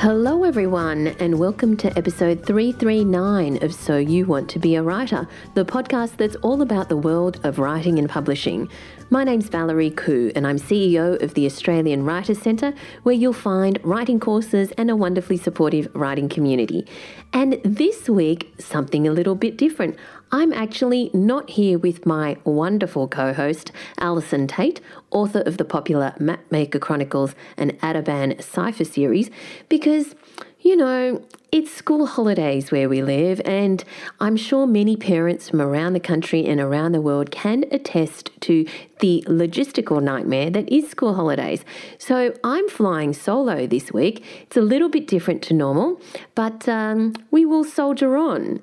Hello, everyone, and welcome to episode 339 of So You Want to Be a Writer, the podcast that's all about the world of writing and publishing. My name's Valerie Khoo, and I'm CEO of the Australian Writers Centre, where you'll find writing courses and a wonderfully supportive writing community. And this week, something a little bit different. I'm actually not here with my wonderful co host, Allison Tait, author of the popular Mapmaker Chronicles and Ateban Cipher series, because, you know, it's school holidays where we live, and I'm sure many parents from around the country and around the world can attest to the logistical nightmare that is school holidays. So I'm flying solo this week. It's a little bit different to normal, but um, we will soldier on.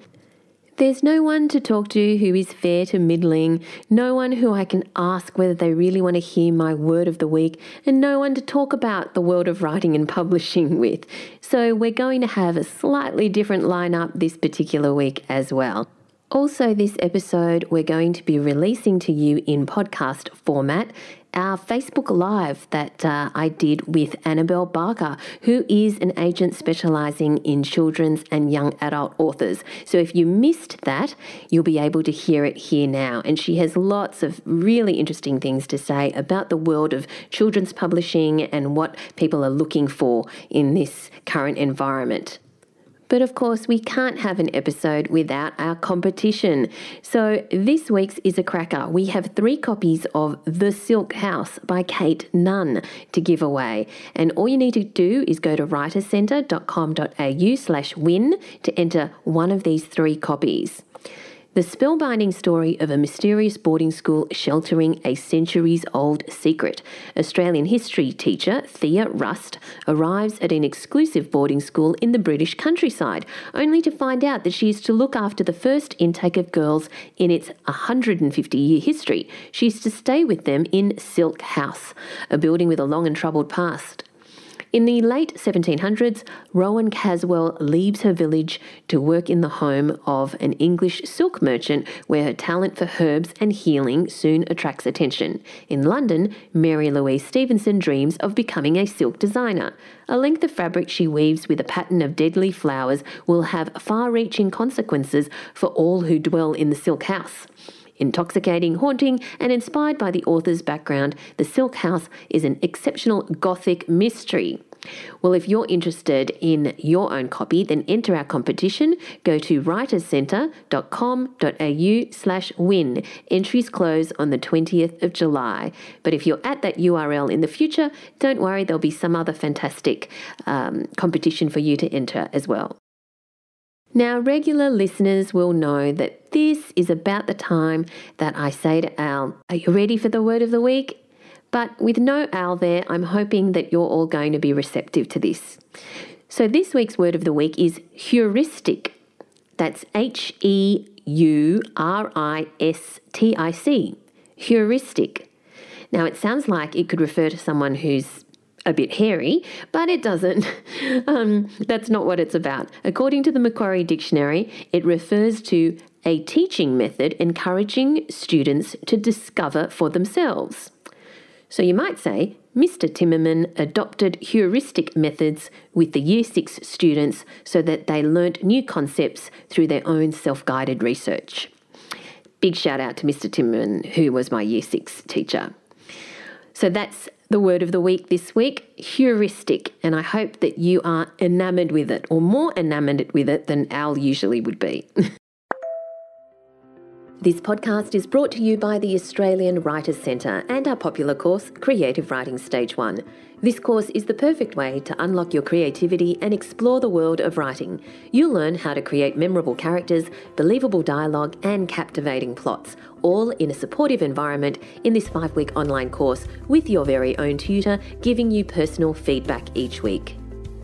There's no one to talk to who is fair to middling, no one who I can ask whether they really want to hear my word of the week, and no one to talk about the world of writing and publishing with. So we're going to have a slightly different lineup this particular week as well. Also, this episode, we're going to be releasing to you in podcast format our Facebook Live that uh, I did with Annabel Barker, who is an agent specialising in children's and young adult authors. So if you missed that, you'll be able to hear it here now. And she has lots of really interesting things to say about the world of children's publishing and what people are looking for in this current environment. But of course, we can't have an episode without our competition. So this week's is a cracker. We have three copies of The Silk House by Kayte Nunn to give away. And all you need to do is go to writerscentre.com.au slash win to enter one of these three copies. The spellbinding story of a mysterious boarding school sheltering a centuries old secret. Australian history teacher Thea Rust arrives at an exclusive boarding school in the British countryside, only to find out that she is to look after the first intake of girls in its 150 year history. She is to stay with them in Silk House, a building with a long and troubled past. In the late 1700s, Rowan Caswell leaves her village to work in the home of an English silk merchant where her talent for herbs and healing soon attracts attention. In London, Mary Louise Stevenson dreams of becoming a silk designer. A length of fabric she weaves with a pattern of deadly flowers will have far reaching consequences for all who dwell in the silk house. Intoxicating, haunting, and inspired by the author's background, The Silk House is an exceptional gothic mystery. Well, if you're interested in your own copy, then enter our competition. Go to writerscentre.com.au slash win. Entries close on the 20th of July. But if you're at that URL in the future, don't worry, there'll be some other fantastic um, competition for you to enter as well. Now, regular listeners will know that this is about the time that I say to Al, Are you ready for the word of the week? But with no Al there, I'm hoping that you're all going to be receptive to this. So, this week's word of the week is heuristic. That's H E U R I S T I C. Heuristic. Now, it sounds like it could refer to someone who's a bit hairy, but it doesn't. Um, that's not what it's about. According to the Macquarie Dictionary, it refers to a teaching method encouraging students to discover for themselves. So you might say, Mr. Timmerman adopted heuristic methods with the Year 6 students so that they learnt new concepts through their own self guided research. Big shout out to Mr. Timmerman, who was my Year 6 teacher. So that's the word of the week this week heuristic, and I hope that you are enamoured with it, or more enamoured with it than Al usually would be. This podcast is brought to you by the Australian Writers Centre and our popular course, Creative Writing Stage 1. This course is the perfect way to unlock your creativity and explore the world of writing. You'll learn how to create memorable characters, believable dialogue, and captivating plots, all in a supportive environment in this five week online course with your very own tutor giving you personal feedback each week.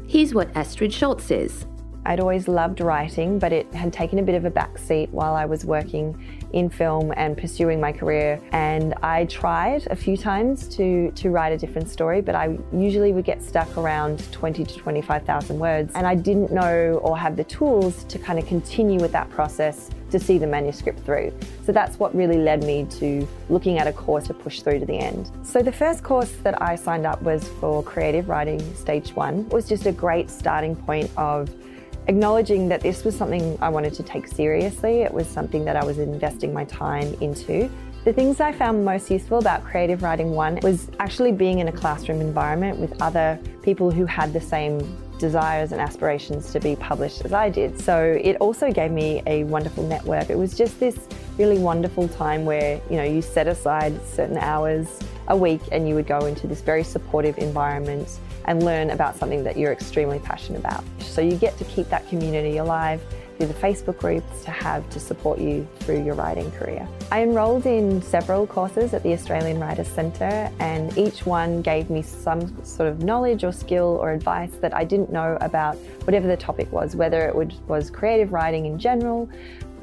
Here's what Astrid Schultz says. I'd always loved writing, but it had taken a bit of a backseat while I was working in film and pursuing my career. And I tried a few times to, to write a different story, but I usually would get stuck around 20 to 25,000 words. And I didn't know or have the tools to kind of continue with that process to see the manuscript through. So that's what really led me to looking at a course to push through to the end. So the first course that I signed up was for creative writing stage one. It was just a great starting point of acknowledging that this was something I wanted to take seriously. It was something that I was investing my time into. The things I found most useful about Creative Writing 1 was actually being in a classroom environment with other people who had the same desires and aspirations to be published as I did. So it also gave me a wonderful network. It was just this really wonderful time where, you know, you set aside certain hours a week and you would go into this very supportive environment and learn about something that you're extremely passionate about. So you get to keep that community alive through the Facebook groups to have to support you through your writing career. I enrolled in several courses at the Australian Writers Centre and each one gave me some sort of knowledge or skill or advice that I didn't know about whatever the topic was, whether it was creative writing in general,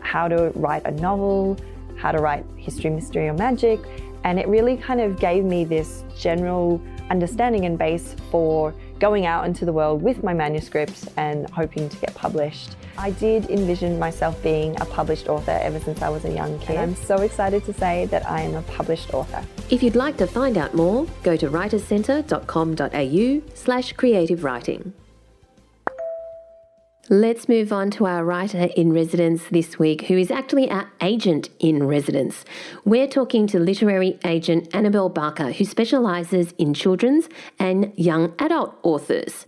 how to write a novel, how to write history, mystery or magic, and it really kind of gave me this general understanding and base for going out into the world with my manuscripts and hoping to get published. I did envision myself being a published author ever since I was a young kid. And I'm so excited to say that I am a published author. If you'd like to find out more, go to writerscentre.com.au slash creative writing. Let's move on to our writer in residence this week, who is actually our agent in residence. We're talking to literary agent Annabel Barker, who specialises in children's and young adult authors.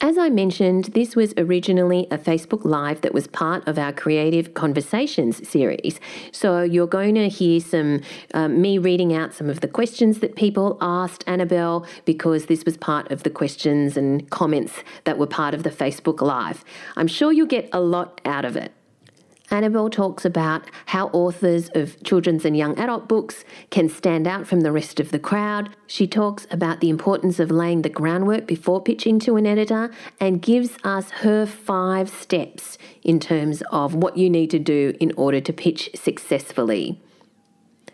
As I mentioned, this was originally a Facebook Live that was part of our Creative Conversations series. So you're going to hear some um, me reading out some of the questions that people asked Annabel because this was part of the questions and comments that were part of the Facebook Live. I'm sure you'll get a lot out of it. Annabel talks about how authors of children's and young adult books can stand out from the rest of the crowd. She talks about the importance of laying the groundwork before pitching to an editor and gives us her five steps in terms of what you need to do in order to pitch successfully.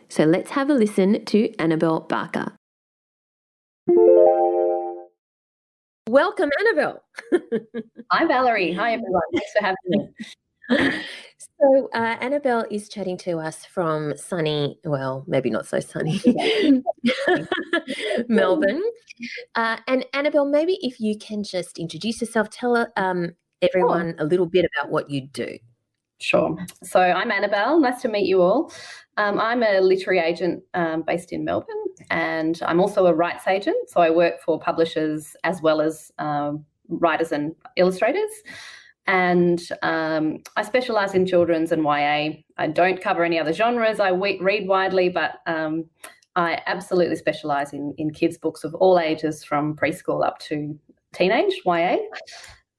So let's have a listen to Annabel Barker. Welcome, Annabel. Hi, Valerie. Hi, everyone. Thanks for having me. So, uh, Annabel is chatting to us from sunny, well, maybe not so sunny, Melbourne. Uh, and Annabel, maybe if you can just introduce yourself, tell um, everyone sure. a little bit about what you do. Sure. So, I'm Annabel. Nice to meet you all. Um, I'm a literary agent um, based in Melbourne, and I'm also a rights agent. So, I work for publishers as well as um, writers and illustrators and um, I specialize in children's and YA. I don't cover any other genres. I read widely, but um, I absolutely specialize in, in kids' books of all ages from preschool up to teenage YA.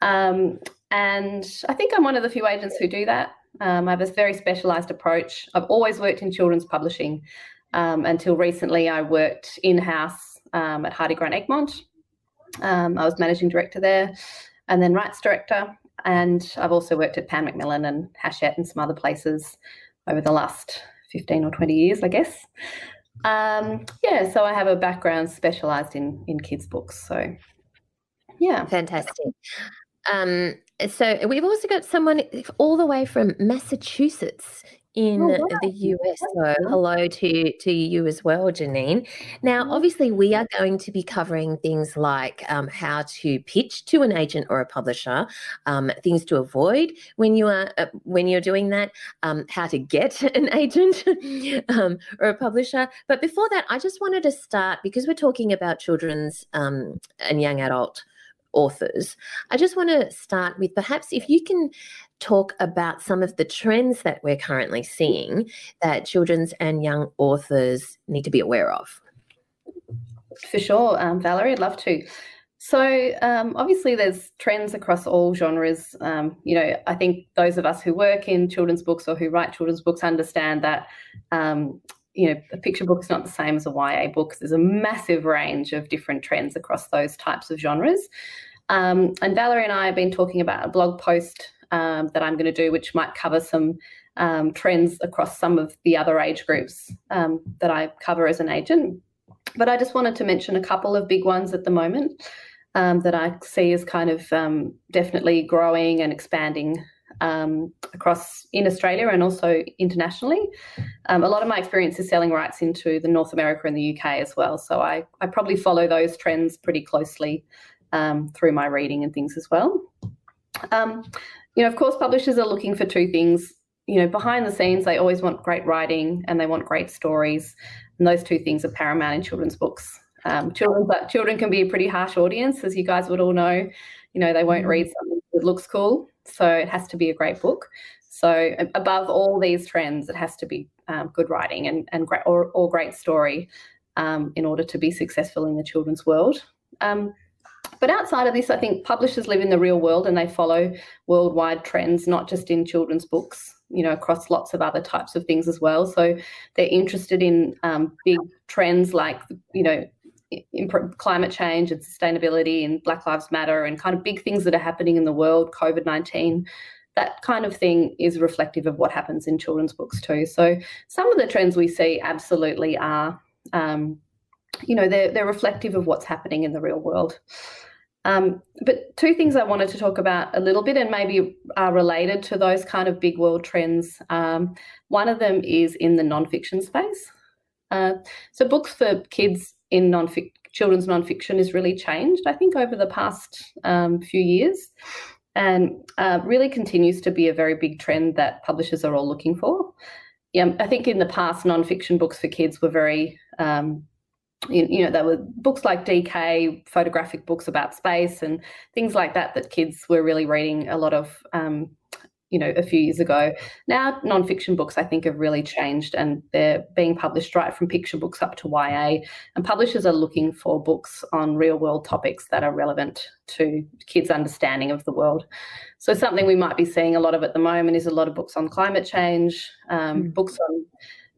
Um, and I think I'm one of the few agents who do that. Um, I have a very specialized approach. I've always worked in children's publishing. Um, until recently, I worked in house um, at Hardie Grant Egmont. I was managing director there and then rights director. And I've also worked at Pan Macmillan and Hachette and some other places over the last 15 or 20 years, I guess. Um, yeah, so I have a background specialised in in kids' books. So, yeah, fantastic. Um, so we've also got someone all the way from Massachusetts in oh, wow. the US. So hello to to you as well, Janine. Now, mm-hmm. obviously, we are going to be covering things like um, how to pitch to an agent or a publisher, um, things to avoid when you are uh, when you're doing that, um, how to get an agent um, or a publisher. But before that, I just wanted to start because we're talking about children's um, and young adult authors. I just want to start with perhaps if you can talk about some of the trends that we're currently seeing that children's and young authors need to be aware of. For sure, um, Valerie, I'd love to. So um, obviously, there's trends across all genres. Um, you know, I think those of us who work in children's books or who write children's books understand that. Um, you know, a picture book is not the same as a YA book. There's a massive range of different trends across those types of genres. Um, and Valerie and I have been talking about a blog post um, that I'm going to do, which might cover some um, trends across some of the other age groups um, that I cover as an agent. But I just wanted to mention a couple of big ones at the moment um, that I see as kind of um, definitely growing and expanding um, across in Australia and also internationally. A lot of my experience is selling rights into the North America and the UK as well. So I, I probably follow those trends pretty closely through my reading and things as well. Um, you know, of course, publishers are looking for two things. You know, behind the scenes, they always want great writing and they want great stories. And those two things are paramount in children's books. Um, children, but children can be a pretty harsh audience, as you guys would all know. You know, they won't mm-hmm. read something that looks cool, so it has to be a great book. So above all these trends, it has to be um, good writing and and great or, or great story um, in order to be successful in the children's world. Um, but outside of this, I think publishers live in the real world and they follow worldwide trends, not just in children's books, you know, across lots of other types of things as well. So they're interested in um, big trends like, you know, climate change and sustainability and Black Lives Matter and kind of big things that are happening in the world, COVID 19, that kind of thing is reflective of what happens in children's books too. So some of the trends we see absolutely are, um, you know, they're, they're reflective of what's happening in the real world. Um, but two things I wanted to talk about a little bit and maybe are related to those kind of big world trends. Um, one of them is in the nonfiction space. Uh, so books for kids in non children's nonfiction has really changed, I think, over the past um, few years, and uh, really continues to be a very big trend that publishers are all looking for. Yeah, I think in the past, nonfiction books for kids were very um, you, you know, there were books like DK, photographic books about space and things like that that kids were really reading a lot of um, you know, a few years ago. Now, nonfiction books, I think, have really changed and they're being published right from picture books up to YA. And publishers are looking for books on real world topics that are relevant to kids' understanding of the world. So, something we might be seeing a lot of at the moment is a lot of books on climate change, um, mm. books on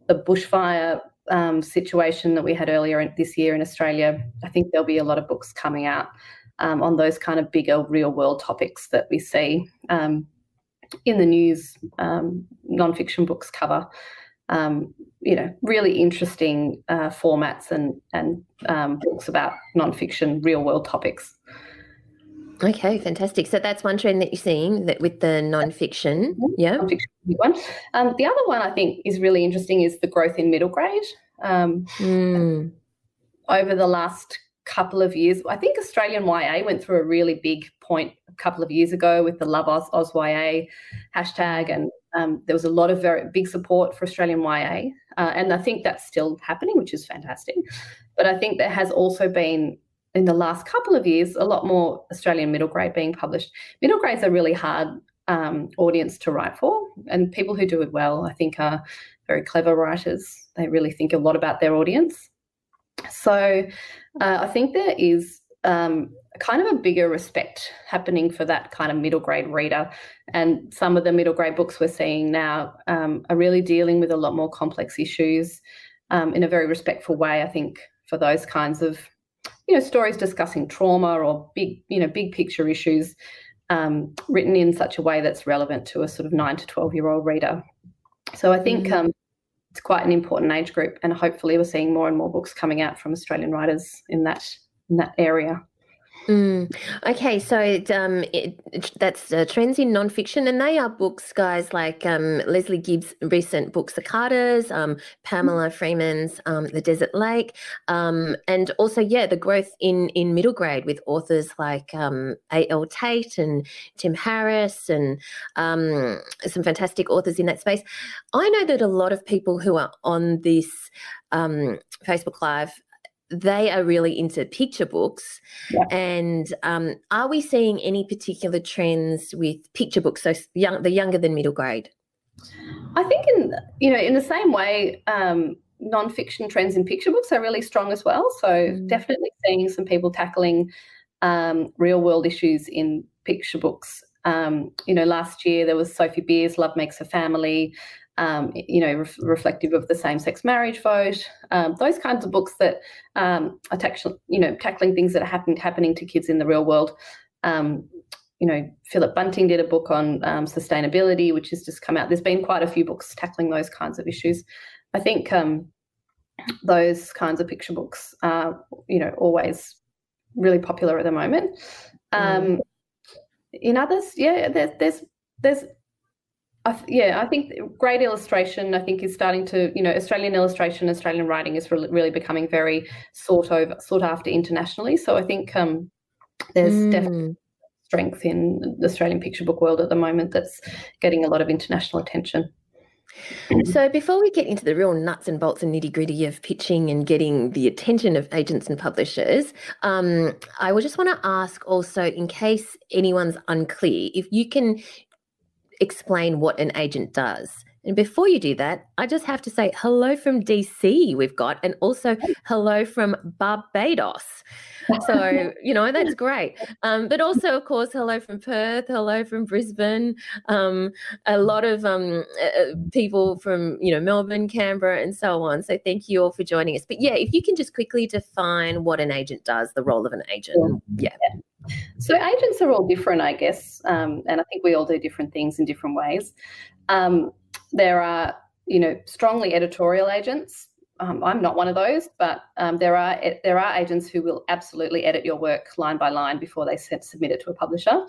the bushfire um, situation that we had earlier this year in Australia. I think there'll be a lot of books coming out um, on those kind of bigger real world topics that we see. Um, in the news um, nonfiction books cover. Um, you know, really interesting uh, formats and and um, books about nonfiction, real world topics. Okay, fantastic. So that's one trend that you're seeing that with the nonfiction. Mm-hmm. Yeah. One. Um, the other one I think is really interesting is the growth in middle grade. Um, mm. Over the last couple of years. I think Australian YA went through a really big point a couple of years ago with the Love Oz, Oz YA hashtag, and um, there was a lot of very big support for Australian YA, uh, and I think that's still happening, which is fantastic. But I think there has also been in the last couple of years a lot more Australian middle grade being published. Middle grades are really hard um, audience to write for, and people who do it well, I think, are very clever writers. They really think a lot about their audience. So uh, I think there is um, kind of a bigger respect happening for that kind of middle grade reader. And some of the middle grade books we're seeing now um, are really dealing with a lot more complex issues um, in a very respectful way, I think, for those kinds of you know stories discussing trauma or big you know big picture issues um, written in such a way that's relevant to a sort of nine to 12 year old reader. So I think mm-hmm. um, it's quite an important age group, and hopefully we're seeing more and more books coming out from Australian writers in that in that area. Mm. Okay, so it, um, it, that's uh, trends in nonfiction, and they are books, guys, like um, Lesley Gibbes' recent book Cicadas, um, Pamela Freeman's um, The Desert Lake, um, and also, yeah, the growth in in middle grade with authors like um, A.L. Tait and Tim Harris, and um, some fantastic authors in that space. I know that a lot of people who are on this um, Facebook Live they are really into picture books. Yeah. And um, are we seeing any particular trends with picture books? So young, the younger than middle grade. I think in you know in the same way, um, nonfiction trends in picture books are really strong as well. So mm. definitely seeing some people tackling um, real world issues in picture books. Um, you know, last year there was Sophie Beer's Love Makes a Family um, you know, ref- reflective of the same-sex marriage vote, um, those kinds of books that um, are tackling, you know, tackling things that are happening happening to kids in the real world. Um, you know, Philip Bunting did a book on um, sustainability, which has just come out. There's been quite a few books tackling those kinds of issues. I think um, those kinds of picture books are, you know, always really popular at the moment. Um, mm. In others, yeah, there's there's there's I yeah, I think great illustration. I think is starting to, you know, Australian illustration, Australian writing is really, really becoming very sought over, sought after internationally. So I think um, there's mm. definitely strength in the Australian picture book world at the moment that's getting a lot of international attention. So, before we get into the real nuts and bolts and nitty gritty of pitching and getting the attention of agents and publishers, um, I would just want to ask also, in case anyone's unclear, if you can explain what an agent does. And before you do that, I just have to say hello from DC, we've got, and also hello from Barbados. So, you know, that's great. Um, but also, of course, hello from Perth, hello from Brisbane, um, a lot of um, uh, people from, you know, Melbourne, Canberra, and so on. So, thank you all for joining us. But yeah, if you can just quickly define what an agent does, the role of an agent. Yeah. So agents are all different, I guess, um, and I think we all do different things in different ways. Um, there are, you know, strongly editorial agents. Um, I'm not one of those, but um, there are there are agents who will absolutely edit your work line by line before they submit it to a publisher.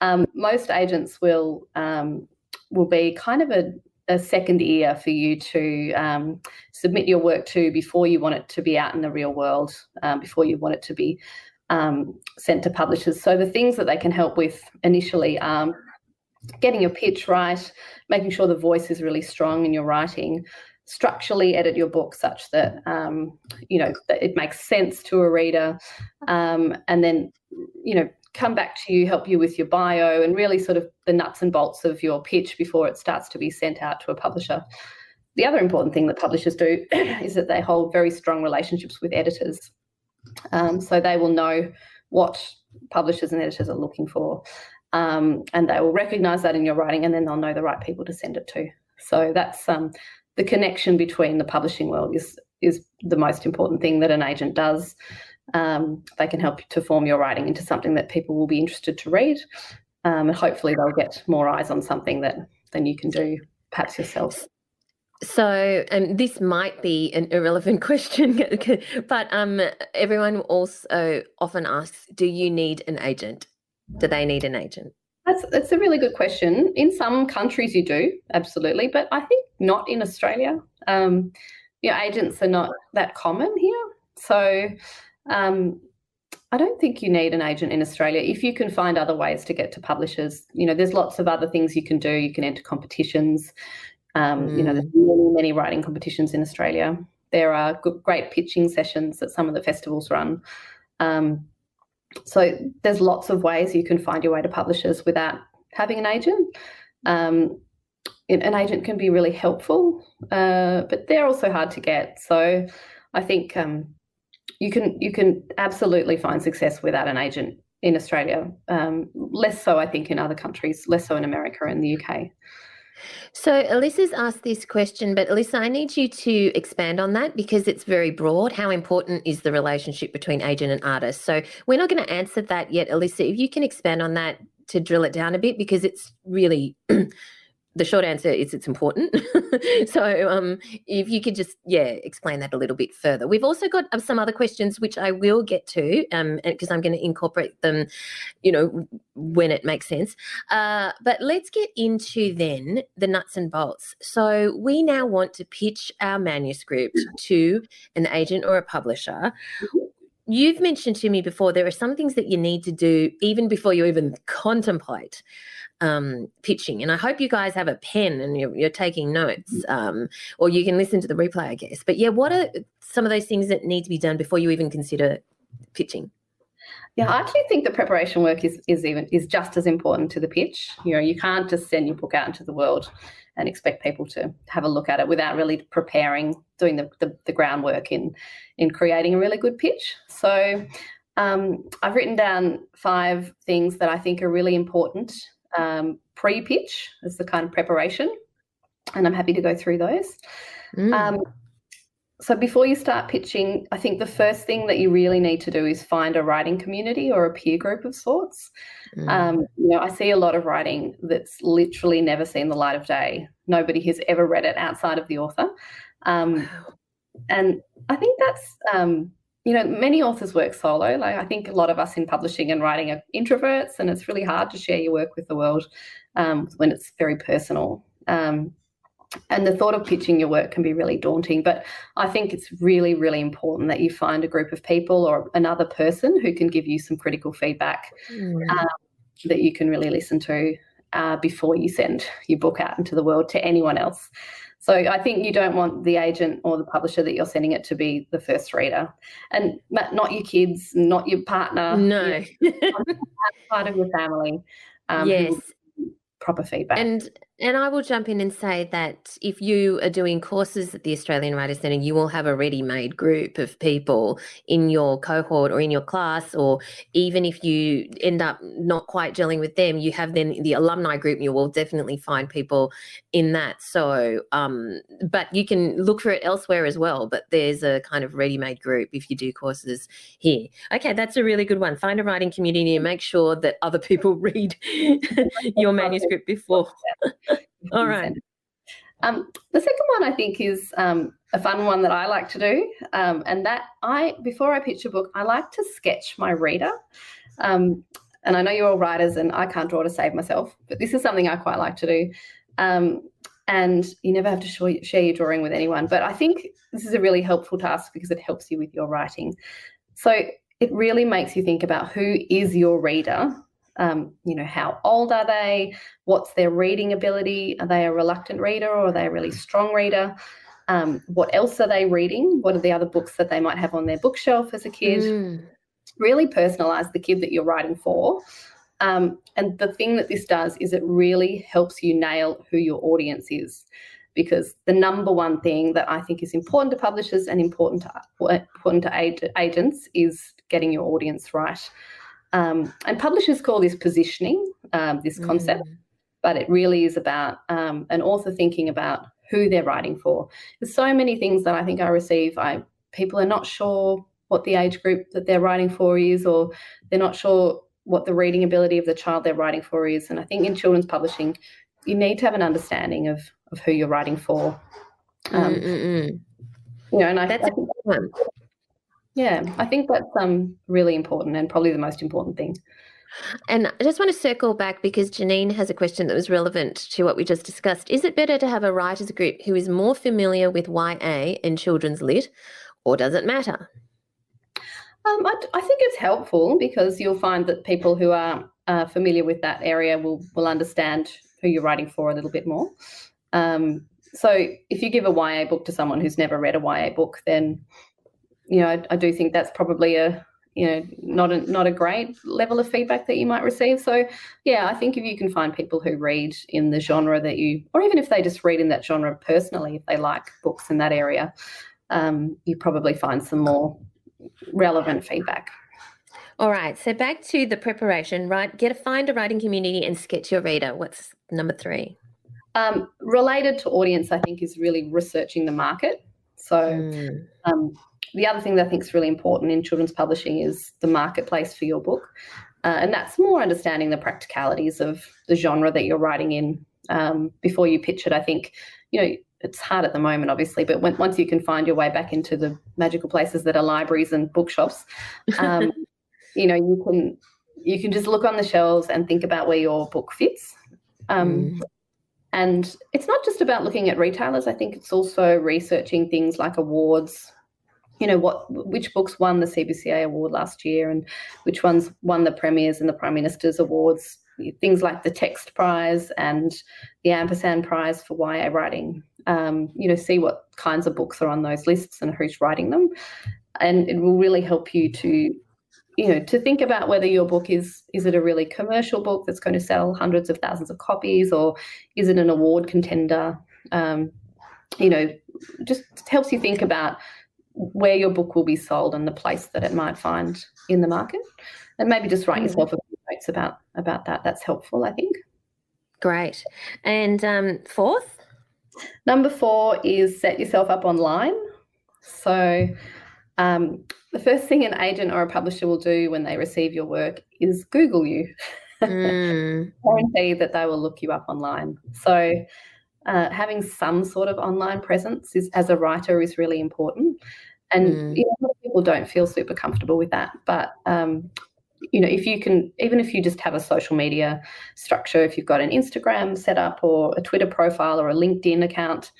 Um, most agents will um, will be kind of a a second ear for you to um, submit your work to before you want it to be out in the real world, um, before you want it to be um, sent to publishers. So the things that they can help with initially are getting your pitch right, making sure the voice is really strong in your writing, structurally edit your book such that um, you know that it makes sense to a reader, um, and then you know come back to you, help you with your bio, and really sort of the nuts and bolts of your pitch before it starts to be sent out to a publisher. The other important thing that publishers do is that they hold very strong relationships with editors. Um, so they will know what publishers and editors are looking for. Um, and they will recognize that in your writing and then they'll know the right people to send it to. So that's um, the connection between the publishing world is is the most important thing that an agent does. Um, they can help to form your writing into something that people will be interested to read, um, and hopefully they'll get more eyes on something that than you can do perhaps yourself. So, and this might be an irrelevant question, but um, everyone also often asks, "Do you need an agent? Do they need an agent?" That's that's a really good question. In some countries, you do absolutely, but I think not in Australia. Um, you know, agents are not that common here, so um, I don't think you need an agent in Australia. If you can find other ways to get to publishers, you know, there's lots of other things you can do. You can enter competitions. Um, mm. You know, there's mm. many, many writing competitions in Australia. There are good, great pitching sessions that some of the festivals run. Um, so there's lots of ways you can find your way to publishers without having an agent. Um, an agent can be really helpful, uh, but they're also hard to get. So I think um, you can you can absolutely find success without an agent in Australia. Um, less so, I think, in other countries. Less so in America and the UK. So, Alyssa's asked this question, but Alyssa, I need you to expand on that because it's very broad. How important is the relationship between agent and artist? So, we're not going to answer that yet, Alyssa. If you can expand on that to drill it down a bit because it's really the short answer is it's important. so um, if you could just yeah explain that a little bit further. We've also got um, some other questions which I will get to because um, I'm going to incorporate them, you know, when it makes sense. Uh, but let's get into then the nuts and bolts. So we now want to pitch our manuscript to an agent or a publisher. Mm-hmm. You've mentioned to me before there are some things that you need to do even before you even contemplate um, pitching. And I hope you guys have a pen and you're, you're taking notes, mm. um, or you can listen to the replay, I guess. But yeah, what are some of those things that need to be done before you even consider pitching? Yeah, I actually think the preparation work is is even is just as important to the pitch. You know, you can't just send your book out into the world and expect people to have a look at it without really preparing, doing the, the, the groundwork in in creating a really good pitch. So um, I've written down five things that I think are really important um, pre pitch as the kind of preparation. And I'm happy to go through those. Mm. Um, so before you start pitching, I think the first thing that you really need to do is find a writing community or a peer group of sorts. Mm. Um, you know, I see a lot of writing that's literally never seen the light of day. Nobody has ever read it outside of the author. Um. And I think that's, um, you know, many authors work solo. Like I think a lot of us in publishing and writing are introverts, and it's really hard to share your work with the world um, when it's very personal. Um, and the thought of pitching your work can be really daunting. But I think it's really, really important that you find a group of people or another person who can give you some critical feedback mm. um, that you can really listen to uh, before you send your book out into the world to anyone else. So I think you don't want the agent or the publisher that you're sending it to be the first reader, and not your kids, not your partner. No, outside of your family. Um, yes, proper feedback. And and I will jump in and say that if you are doing courses at the Australian Writers Centre, you will have a ready made group of people in your cohort or in your class, or even if you end up not quite gelling with them, you have then the alumni group, you will definitely find people in that. So, um, but you can look for it elsewhere as well. But there's a kind of ready made group if you do courses here. Okay, that's a really good one. Find a writing community and make sure that other people read your manuscript before. All right. Um, the second one I think is um, a fun one that I like to do, um, and that I before I pitch a book, I like to sketch my reader. Um, and I know you're all writers, and I can't draw to save myself, but this is something I quite like to do. Um, and you never have to show, share your drawing with anyone, but I think this is a really helpful task because it helps you with your writing. So it really makes you think about who is your reader um, you know, how old are they? What's their reading ability? Are they a reluctant reader or are they a really strong reader? Um, what else are they reading? What are the other books that they might have on their bookshelf as a kid? Mm. Really personalize the kid that you're writing for. Um, and the thing that this does is it really helps you nail who your audience is. Because the number one thing that I think is important to publishers and important to, important to agents is getting your audience right. Um, and publishers call this positioning, um, this concept, mm. but it really is about um, an author thinking about who they're writing for. There's so many things that I think I receive. I people are not sure what the age group that they're writing for is, or they're not sure what the reading ability of the child they're writing for is. And I think in children's publishing, you need to have an understanding of of who you're writing for. Um, you know, and I, that's I a good one. Yeah, I think that's um, really important and probably the most important thing. And I just want to circle back because Janine has a question that was relevant to what we just discussed. Is it better to have a writers group who is more familiar with YA and children's lit, or does it matter? Um, I, I, think it's helpful because you'll find that people who are uh, familiar with that area will will understand who you're writing for a little bit more. Um, so if you give a YA book to someone who's never read a YA book, then you know, I, I, do think that's probably a you know not a not a great level of feedback that you might receive. So yeah, I think if you can find people who read in the genre that you, or even if they just read in that genre personally, if they like books in that area, um, you probably find some more relevant feedback. All right, so back to the preparation, right? Get a find a writing community and sketch your reader. What's number three? Um, related to audience, I think is really researching the market. So mm. um, the other thing that I think is really important in children's publishing is the marketplace for your book. Uh, and that's more understanding the practicalities of the genre that you're writing in um, before you pitch it. I think, you know, it's hard at the moment, obviously, but when, once you can find your way back into the magical places that are libraries and bookshops, um, you know, you can you can just look on the shelves and think about where your book fits. Um, mm. And it's not just about looking at retailers. I think it's also researching things like awards, you know what which books won the CBCA award last year and which ones won the premiers and the prime minister's awards things like the text prize and the ampersand prize for YA writing. Um, you know see what kinds of books are on those lists and who's writing them. And it will really help you to you know to think about whether your book is is it a really commercial book that's going to sell hundreds of thousands of copies or is it an award contender? Um, you know just helps you think about where your book will be sold and the place that it might find in the market. And maybe just write mm. yourself a few notes about about that. That's helpful, I think. Great. And um, fourth? Number four is set yourself up online. So, um, the first thing an agent or a publisher will do when they receive your work is Google you. Mm. Guarantee that they will look you up online. So, uh, having some sort of online presence is, as a writer is really important. And mm. you know, people don't feel super comfortable with that. But um, you know, if you can, even if you just have a social media structure, if you've got an Instagram set up or a Twitter profile or a LinkedIn account,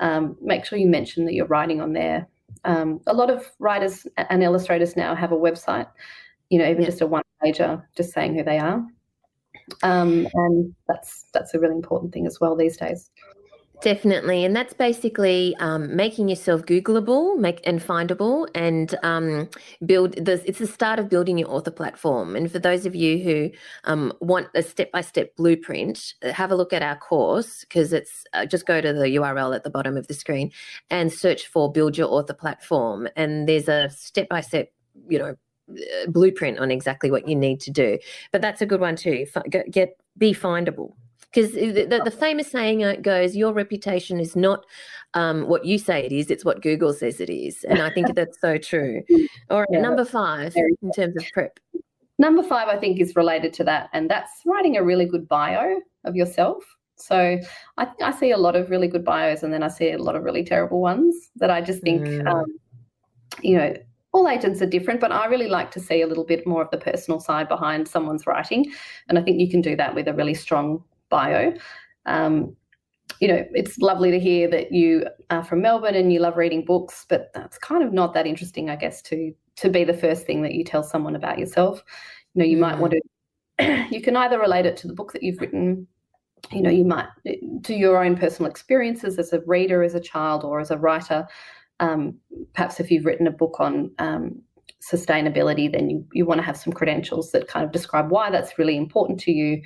um, make sure you mention that you're writing on there. Um, a lot of writers and illustrators now have a website, you know, even yeah. just a one pager, just saying who they are. Um, and that's that's a really important thing as well these days. Definitely, and that's basically um, making yourself Googleable, make and findable, and um, build. The, it's the start of building your author platform. And for those of you who um, want a step-by-step blueprint, uh, have a look at our course because it's uh, just go to the URL at the bottom of the screen and search for "Build Your Author Platform," and there's a step-by-step, you know, blueprint on exactly what you need to do. But that's a good one too. Get be findable because the, the, famous saying uh, goes, "Your reputation is not um, what you say it is; it's what Google says it is." And I think that's so true. All right, yeah, number five in terms of prep. Number five, I think, is related to that, and that's writing a really good bio of yourself. So I, I see a lot of really good bios, and then I see a lot of really terrible ones that I just think, mm. um, you know, all agents are different, but I really like to see a little bit more of the personal side behind someone's writing. And I think you can do that with a really strong bio. Um, you know, it's lovely to hear that you are from Melbourne and you love reading books, but that's kind of not that interesting, I guess, to to be the first thing that you tell someone about yourself. You know, you mm. might want to. you can either relate it to the book that you've written. You know, you might to your own personal experiences as a reader, as a child, or as a writer. Um, perhaps if you've written a book on um, sustainability, then you, you want to have some credentials that kind of describe why that's really important to you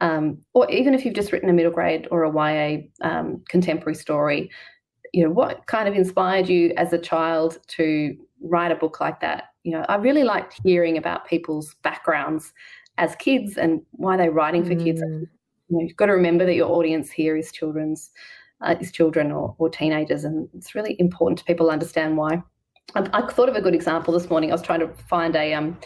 um, or even if you've just written a middle grade or a YA um, contemporary story, you know, what kind of inspired you as a child to write a book like that? You know, I really liked hearing about people's backgrounds as kids and why they're writing for mm. kids. You know, you've got to remember that your audience here is children's, uh, is children or, or teenagers, and it's really important to people understand why. I, I, thought of a good example this morning. I was trying to find a um,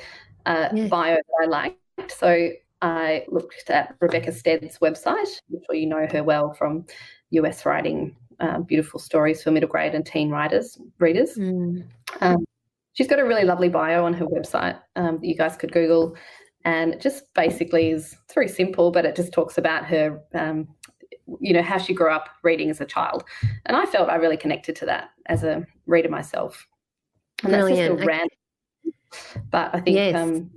uh, yeah. bio that I liked. So I looked at Rebecca Stead's website. I'm sure you know her well from US writing uh, beautiful stories for middle grade and teen writers, readers. Mm. Um, she's got a really lovely bio on her website um, that you guys could Google. And it just basically is it's very simple, but it just talks about her, um, you know, how she grew up reading as a child. And I felt I really connected to that as a reader myself. And Brilliant. that's just a random, but I think yes. Um,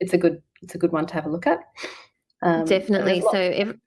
it's a good it's a good one to have a look at. Um, Definitely. So, every,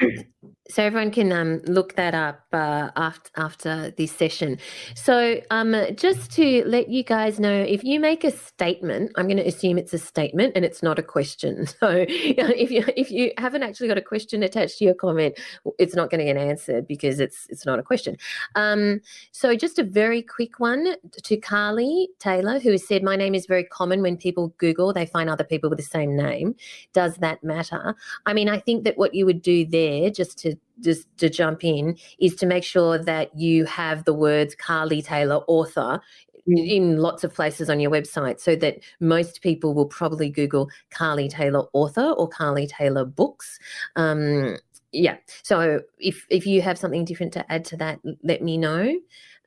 so everyone can um, look that up uh, after after this session. So um, just to let you guys know, if you make a statement, I'm going to assume it's a statement and it's not a question. So if you if you haven't actually got a question attached to your comment, it's not going to get answered because it's it's not a question. Um, so just a very quick one to Carly Taylor, who has said, "My name is very common when people Google, they find other people with the same name. Does that matter?" I mean, I think that what you would do there, just to just to jump in, is to make sure that you have the words Carly Taylor author mm. in lots of places on your website so that most people will probably Google Carly Taylor author or Carly Taylor books. Um, yeah. So if if you have something different to add to that, let me know.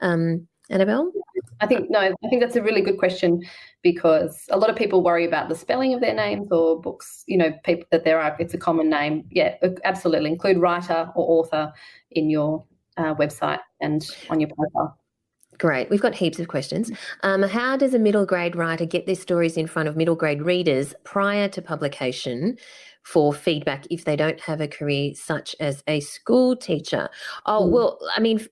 Um, Annabel? I think no, I think that's a really good question because a lot of people worry about the spelling of their names or books, you know, people that there are it's a common name. Yeah, absolutely. Include writer or author in your uh, website and on your profile. Great. We've got heaps of questions. Um, how does a middle grade writer get their stories in front of middle grade readers prior to publication for feedback if they don't have a career such as a school teacher. Oh, mm. well, I mean,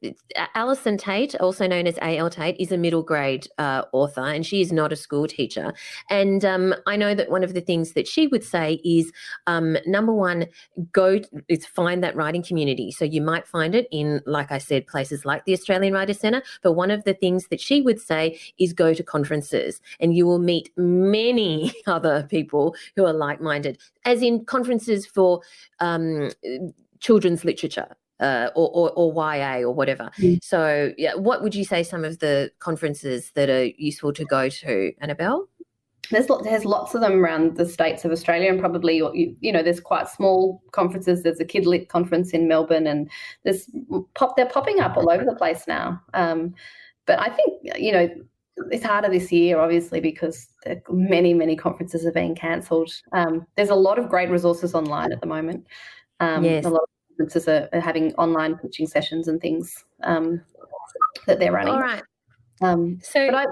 Allison Tait, also known as A.L. Tait, is a middle grade uh, author and she is not a school teacher. And um, I know that one of the things that she would say is um, number one, go is find that writing community. So you might find it in, like I said, places like the Australian Writers Centre. But one of the things that she would say is go to conferences and you will meet many other people who are like minded, as in conferences for um, children's literature uh, or, or, or, YA or whatever. Mm. So, yeah, what would you say some of the conferences that are useful to go to, Annabel? There's there's lots of them around the states of Australia, and probably you, you know there's quite small conferences. There's a Kid Lit conference in Melbourne, and there's pop they're popping up all over the place now. Um, but I think you know it's harder this year, obviously, because many, many conferences are being cancelled. Um, there's a lot of great resources online at the moment. Um, yes. A lot of conferences are, are, having online pitching sessions and things um, that they're running. All right. Um, so, but I,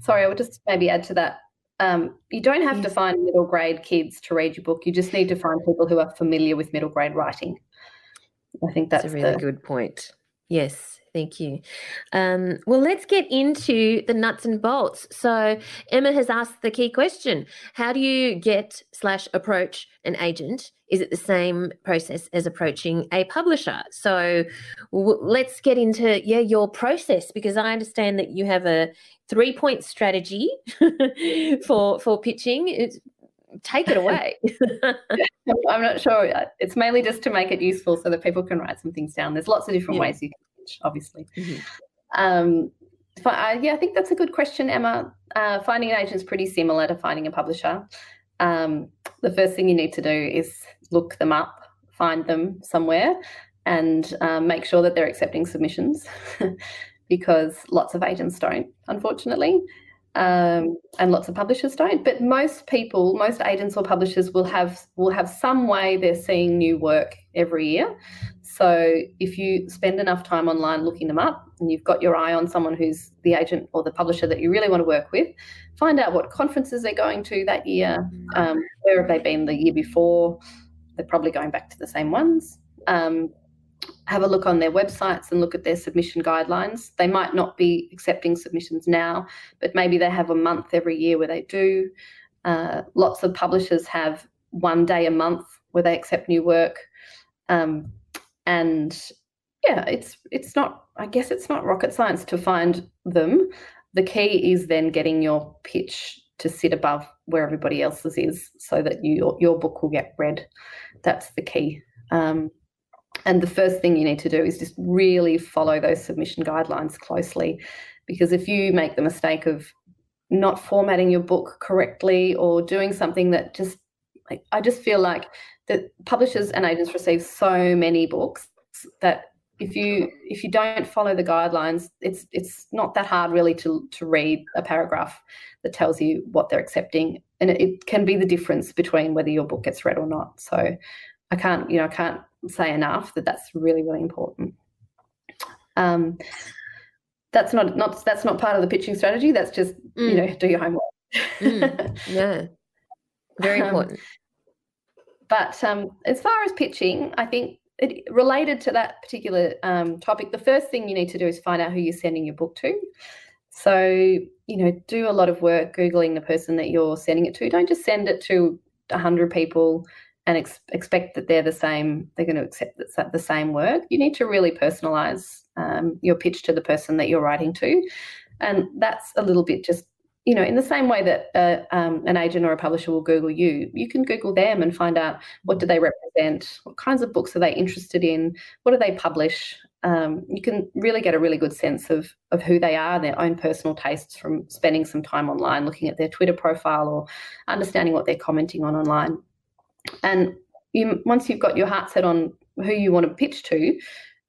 sorry, I would just maybe add to that. Um, you don't have yes. to find middle grade kids to read your book. You just need to find people who are familiar with middle grade writing. I think that's, that's a really the, good point. Yes. Thank you. Um, well, let's get into the nuts and bolts. So, Emma has asked the key question How do you get slash approach an agent? Is it the same process as approaching a publisher? So, w- let's get into yeah your process because I understand that you have a three point strategy for for pitching. It's, take it away. I'm not sure. It's mainly just to make it useful so that people can write some things down. There's lots of different yeah. ways you can obviously. Mm-hmm. Um, uh, yeah, I think that's a good question, Emma. Uh, finding an agent is pretty similar to finding a publisher. Um, the first thing you need to do is look them up, find them somewhere, and um, make sure that they're accepting submissions because lots of agents don't, unfortunately um, and lots of publishers don't. But most people, most agents or publishers will have will have some way they're seeing new work every year. So if you spend enough time online looking them up, and you've got your eye on someone who's the agent or the publisher that you really want to work with, find out what conferences they're going to that year. Um, where have they been the year before? They're probably going back to the same ones. Um, have a look on their websites and look at their submission guidelines. They might not be accepting submissions now, but maybe they have a month every year where they do. Uh, lots of publishers have one day a month where they accept new work, um, and yeah, it's it's not. I guess it's not rocket science to find them. The key is then getting your pitch to sit above where everybody else's is, so that you, your book will get read. That's the key. Um, and the first thing you need to do is just really follow those submission guidelines closely. Because if you make the mistake of not formatting your book correctly or doing something that just, like, I just feel like that publishers and agents receive so many books that if you if you don't follow the guidelines it's it's not that hard really to to read a paragraph that tells you what they're accepting and it, it can be the difference between whether your book gets read or not so i can't you know i can't say enough that that's really really important. Um, that's not not that's not part of the pitching strategy. That's just mm. you know do your homework. mm. Yeah, very um, important. Um, but um, as far as pitching, I think it, related to that particular um, topic, the first thing you need to do is find out who you're sending your book to. So, you know, do a lot of work Googling the person that you're sending it to. Don't just send it to 100 people and ex- expect that they're the same, they're going to accept the, the same work. You need to really personalize um, your pitch to the person that you're writing to. And that's a little bit just, you know, in the same way that uh, um, an agent or a publisher will Google you, you can Google them and find out what do they represent, what kinds of books are they interested in, what do they publish. Um, you can really get a really good sense of of who they are, their own personal tastes from spending some time online, looking at their Twitter profile or understanding what they're commenting on online. And you, once you've got your heart set on who you want to pitch to,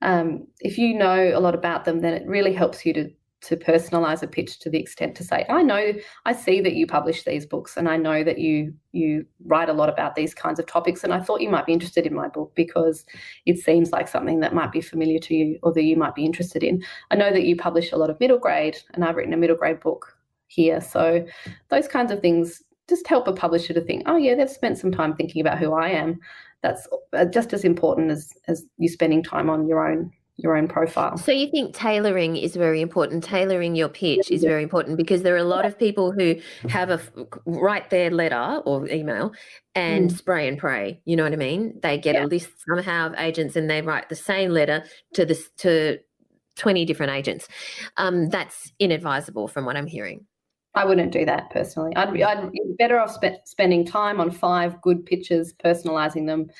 um, if you know a lot about them, then it really helps you to to personalize a pitch to the extent to say, I know, I see that you publish these books, and I know that you you write a lot about these kinds of topics, and I thought you might be interested in my book because it seems like something that might be familiar to you or that you might be interested in. I know that you publish a lot of middle grade, and I've written a middle grade book here, so those kinds of things just help a publisher to think, oh yeah, they've spent some time thinking about who I am. That's uh, just as important as as you spending time on your own your own profile. So you think tailoring is very important. Tailoring your pitch is very important because there are a lot of people who have a write their letter or email and mm. spray and pray. You know what I mean? They get yeah. a list somehow of agents and they write the same letter to this to 20 different agents. Um, that's inadvisable from what I'm hearing. I wouldn't do that personally. I'd be, I'd be better off spe- spending time on five good pitches, personalizing them,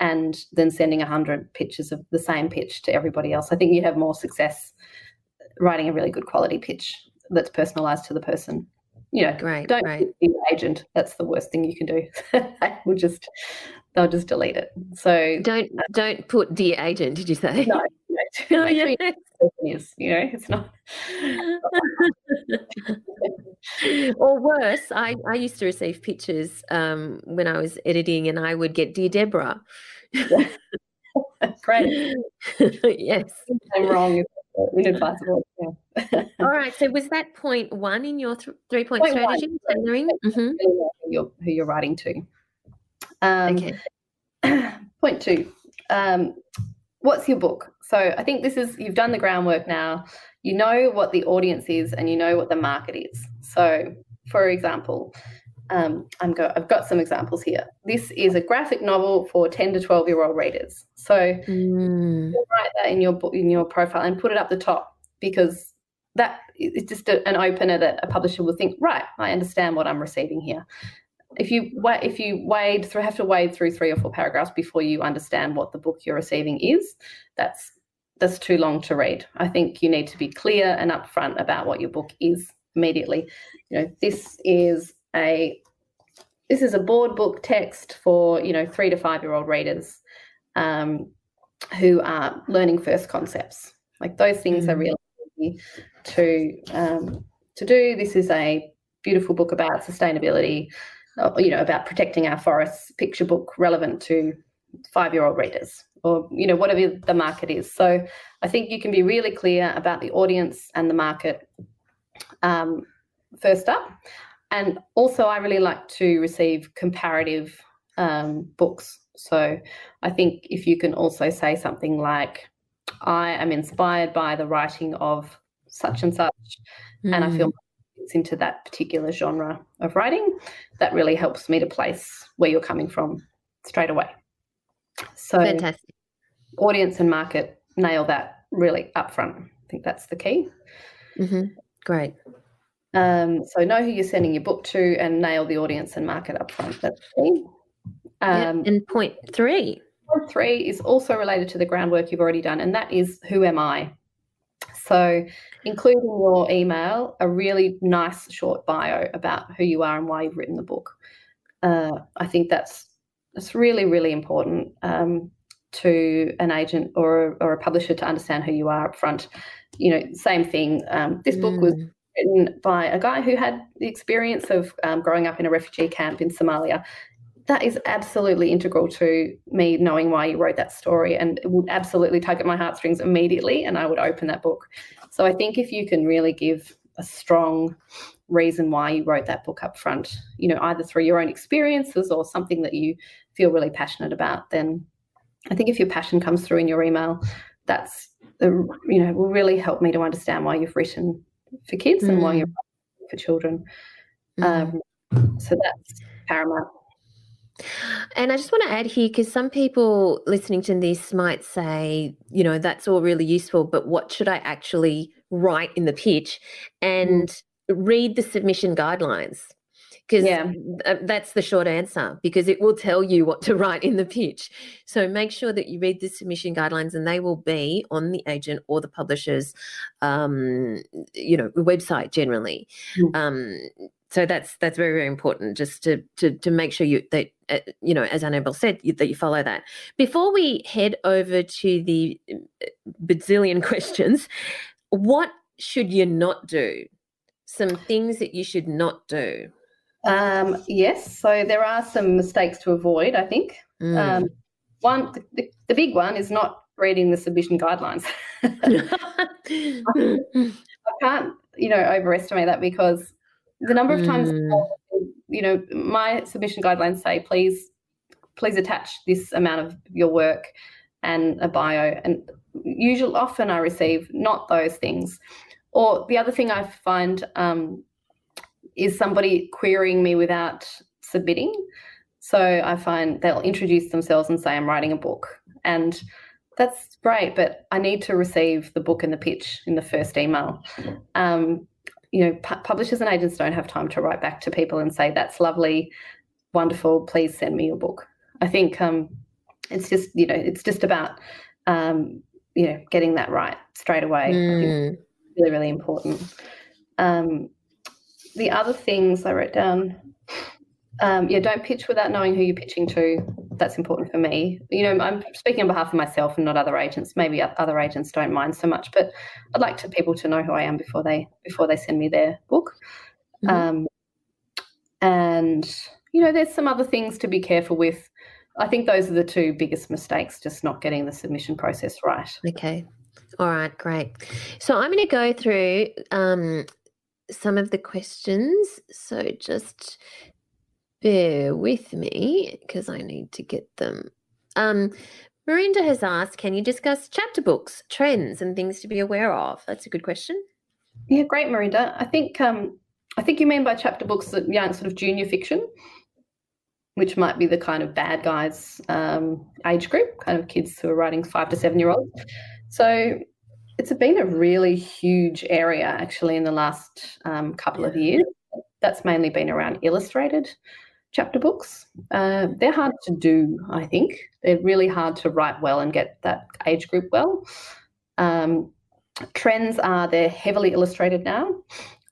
and then sending 100 pitches of the same pitch to everybody else. I think you have more success writing a really good quality pitch that's personalized to the person. You know, Great, don't great. be the agent. That's the worst thing you can do. they will just they'll just delete it. So Don't don't put dear agent. Did you say? no, Oh, yeah. you know who the person is, you know, it's not or worse, I, I used to receive pictures um, when I was editing, and I would get Dear Deborah. great. yes. I'm wrong inadvisable. Yeah. All right. So was that point one in your th- three point Point strategy? Tailoring? Mhm. Who you're who you're writing to. Um, Okay. point two. Um, what's your book? So I think this is you've done the groundwork now. You know what the audience is and you know what the market is. So, for example, um, I'm go- I've got some examples here. This is a graphic novel for 10 to 12 year old readers. So Mm, write that in your in your profile and put it up the top because that it's just a, an opener that a publisher will think right i understand what i'm receiving here if you if you wade through have to wade through three or four paragraphs before you understand what the book you're receiving is that's that's too long to read i think you need to be clear and upfront about what your book is immediately you know this is a this is a board book text for you know three to five year old readers um, who are learning first concepts. Like those things are Mm. really easy to um, to do. This is a beautiful book about sustainability, uh, you know, about protecting our forests. Picture book relevant to five year old readers, or you know, whatever the market is. So I think you can be really clear about the audience and the market um, first up. And also, I really like to receive comparative um, books. So I think if you can also say something like, I am inspired by the writing of such and such, and I feel mm. it's into that particular genre of writing, that really helps me to place where you're coming from straight away. So, fantastic. audience and market nail that really upfront. I think that's the key. hmm Great. Um, so know who you're sending your book to and nail the audience and market upfront. That's the key. Yep, Um, And point three. Point three is also related to the groundwork you've already done, and that is who am I? So, including your email a really nice short bio about who you are and why you've written the book. Uh, I think that's that's really really important um, to an agent or or a publisher to understand who you are up front. You know, same thing. Um, this book was Mm, written by a guy who had the experience of um, growing up in a refugee camp in Somalia. That is absolutely integral to me knowing why you wrote that story, and it would absolutely tug at my heartstrings immediately, and I would open that book. So I think if you can really give a strong reason why you wrote that book up front, you know, either through your own experiences or something that you feel really passionate about, then I think if your passion comes through in your email, that's the, you know will really help me to understand why you've written for kids and why Mm. you're writing for children. mm. Um, so that's paramount. And I just want to add here because some people listening to this might say, you know, that's all really useful, but what should I actually write in the pitch? And read the submission guidelines because Yeah. that's the short answer because it will tell you what to write in the pitch. So make sure that you read the submission guidelines and they will be on the agent or the publisher's, um, you know, website generally. Mm. Um, so that's that's very very important just to to to make sure you that uh, you know as Annabel said you, that you follow that before we head over to the uh, bazillion questions what should you not do some things that you should not do Um, yes, so there are some mistakes to avoid. I think Mm. um, one, the, the big one is not reading the submission guidelines. I can't, you know, overestimate that because the number of times, Mm. you know, my submission guidelines say, please, please attach this amount of your work and a bio. And usually, often I receive not those things. Or the other thing I find um, is somebody querying me without submitting. So I find they'll introduce themselves and say, I'm writing a book. And that's great, but I need to receive the book and the pitch in the first email. Um, you know, pu- publishers and agents don't have time to write back to people and say, that's lovely, wonderful, please send me your book. I think um, it's just you know it's just about um, you know getting that right straight away. Mm. really really important. Um, the other things I wrote down. Um, yeah, don't pitch without knowing who you're pitching to. That's important for me. You know, I'm speaking on behalf of myself and not other agents. Maybe other agents don't mind so much, but I'd like to people to know who I am before they before they send me their book. Mm-hmm. Um, and you know, there's some other things to be careful with. I think those are the two biggest mistakes, just not getting the submission process right. Okay. All right, great. So I'm going to go through um, some of the questions. So just bear with me because I need to get them. Um, Marinda has asked, can you discuss chapter books, trends, and things to be aware of? That's a good question. Yeah, great, Marinda. I think um, I think you mean by chapter books that young sort of junior fiction, which might be the kind of bad guys um, age group, kind of kids who are writing five to seven year olds. So it's been a really huge area actually in the last um, couple of years. That's mainly been around illustrated chapter books. Uh, they're hard to do, I think. They're really hard to write well and get that age group well. Um, trends are they're heavily illustrated now.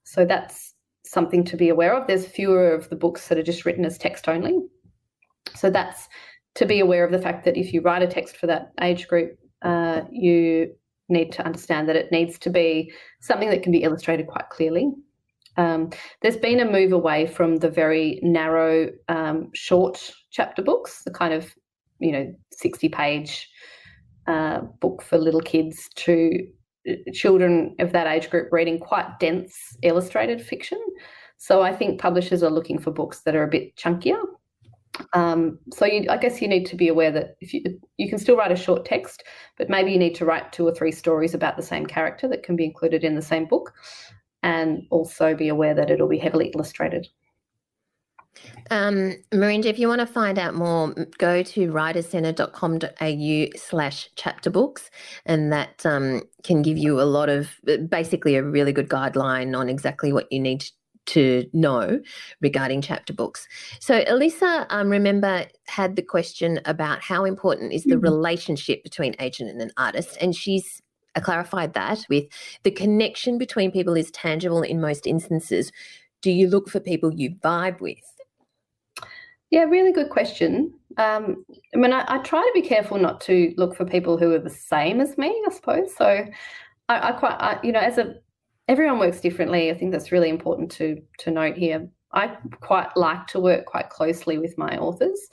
So that's something to be aware of. There's fewer of the books that are just written as text only. So that's to be aware of the fact that if you write a text for that age group, uh, you need to understand that it needs to be something that can be illustrated quite clearly. Um, there's been a move away from the very narrow, um, short chapter books, the kind of, you know, 60 page uh, book for little kids to uh, children of that age group reading quite dense illustrated fiction. So I think publishers are looking for books that are a bit chunkier um, so you, I guess you need to be aware that if you you can still write a short text, but maybe you need to write two or three stories about the same character that can be included in the same book, and also be aware that it'll be heavily illustrated. Um, Marinda, if you want to find out more, go to writerscentre.com.au slash chapter books, and that um, can give you a lot of basically a really good guideline on exactly what you need to know regarding chapter books. So, Elisa, um, remember, had the question about how important is the mm-hmm. relationship between agent and an artist, and she's uh, clarified that with the connection between people is tangible in most instances. Do you look for people you vibe with? Yeah, really good question. Um, I mean, I, I, try to be careful not to look for people who are the same as me, I suppose. So, I, I quite, I, you know, as a everyone works differently. I think that's really important to to note here. I quite like to work quite closely with my authors.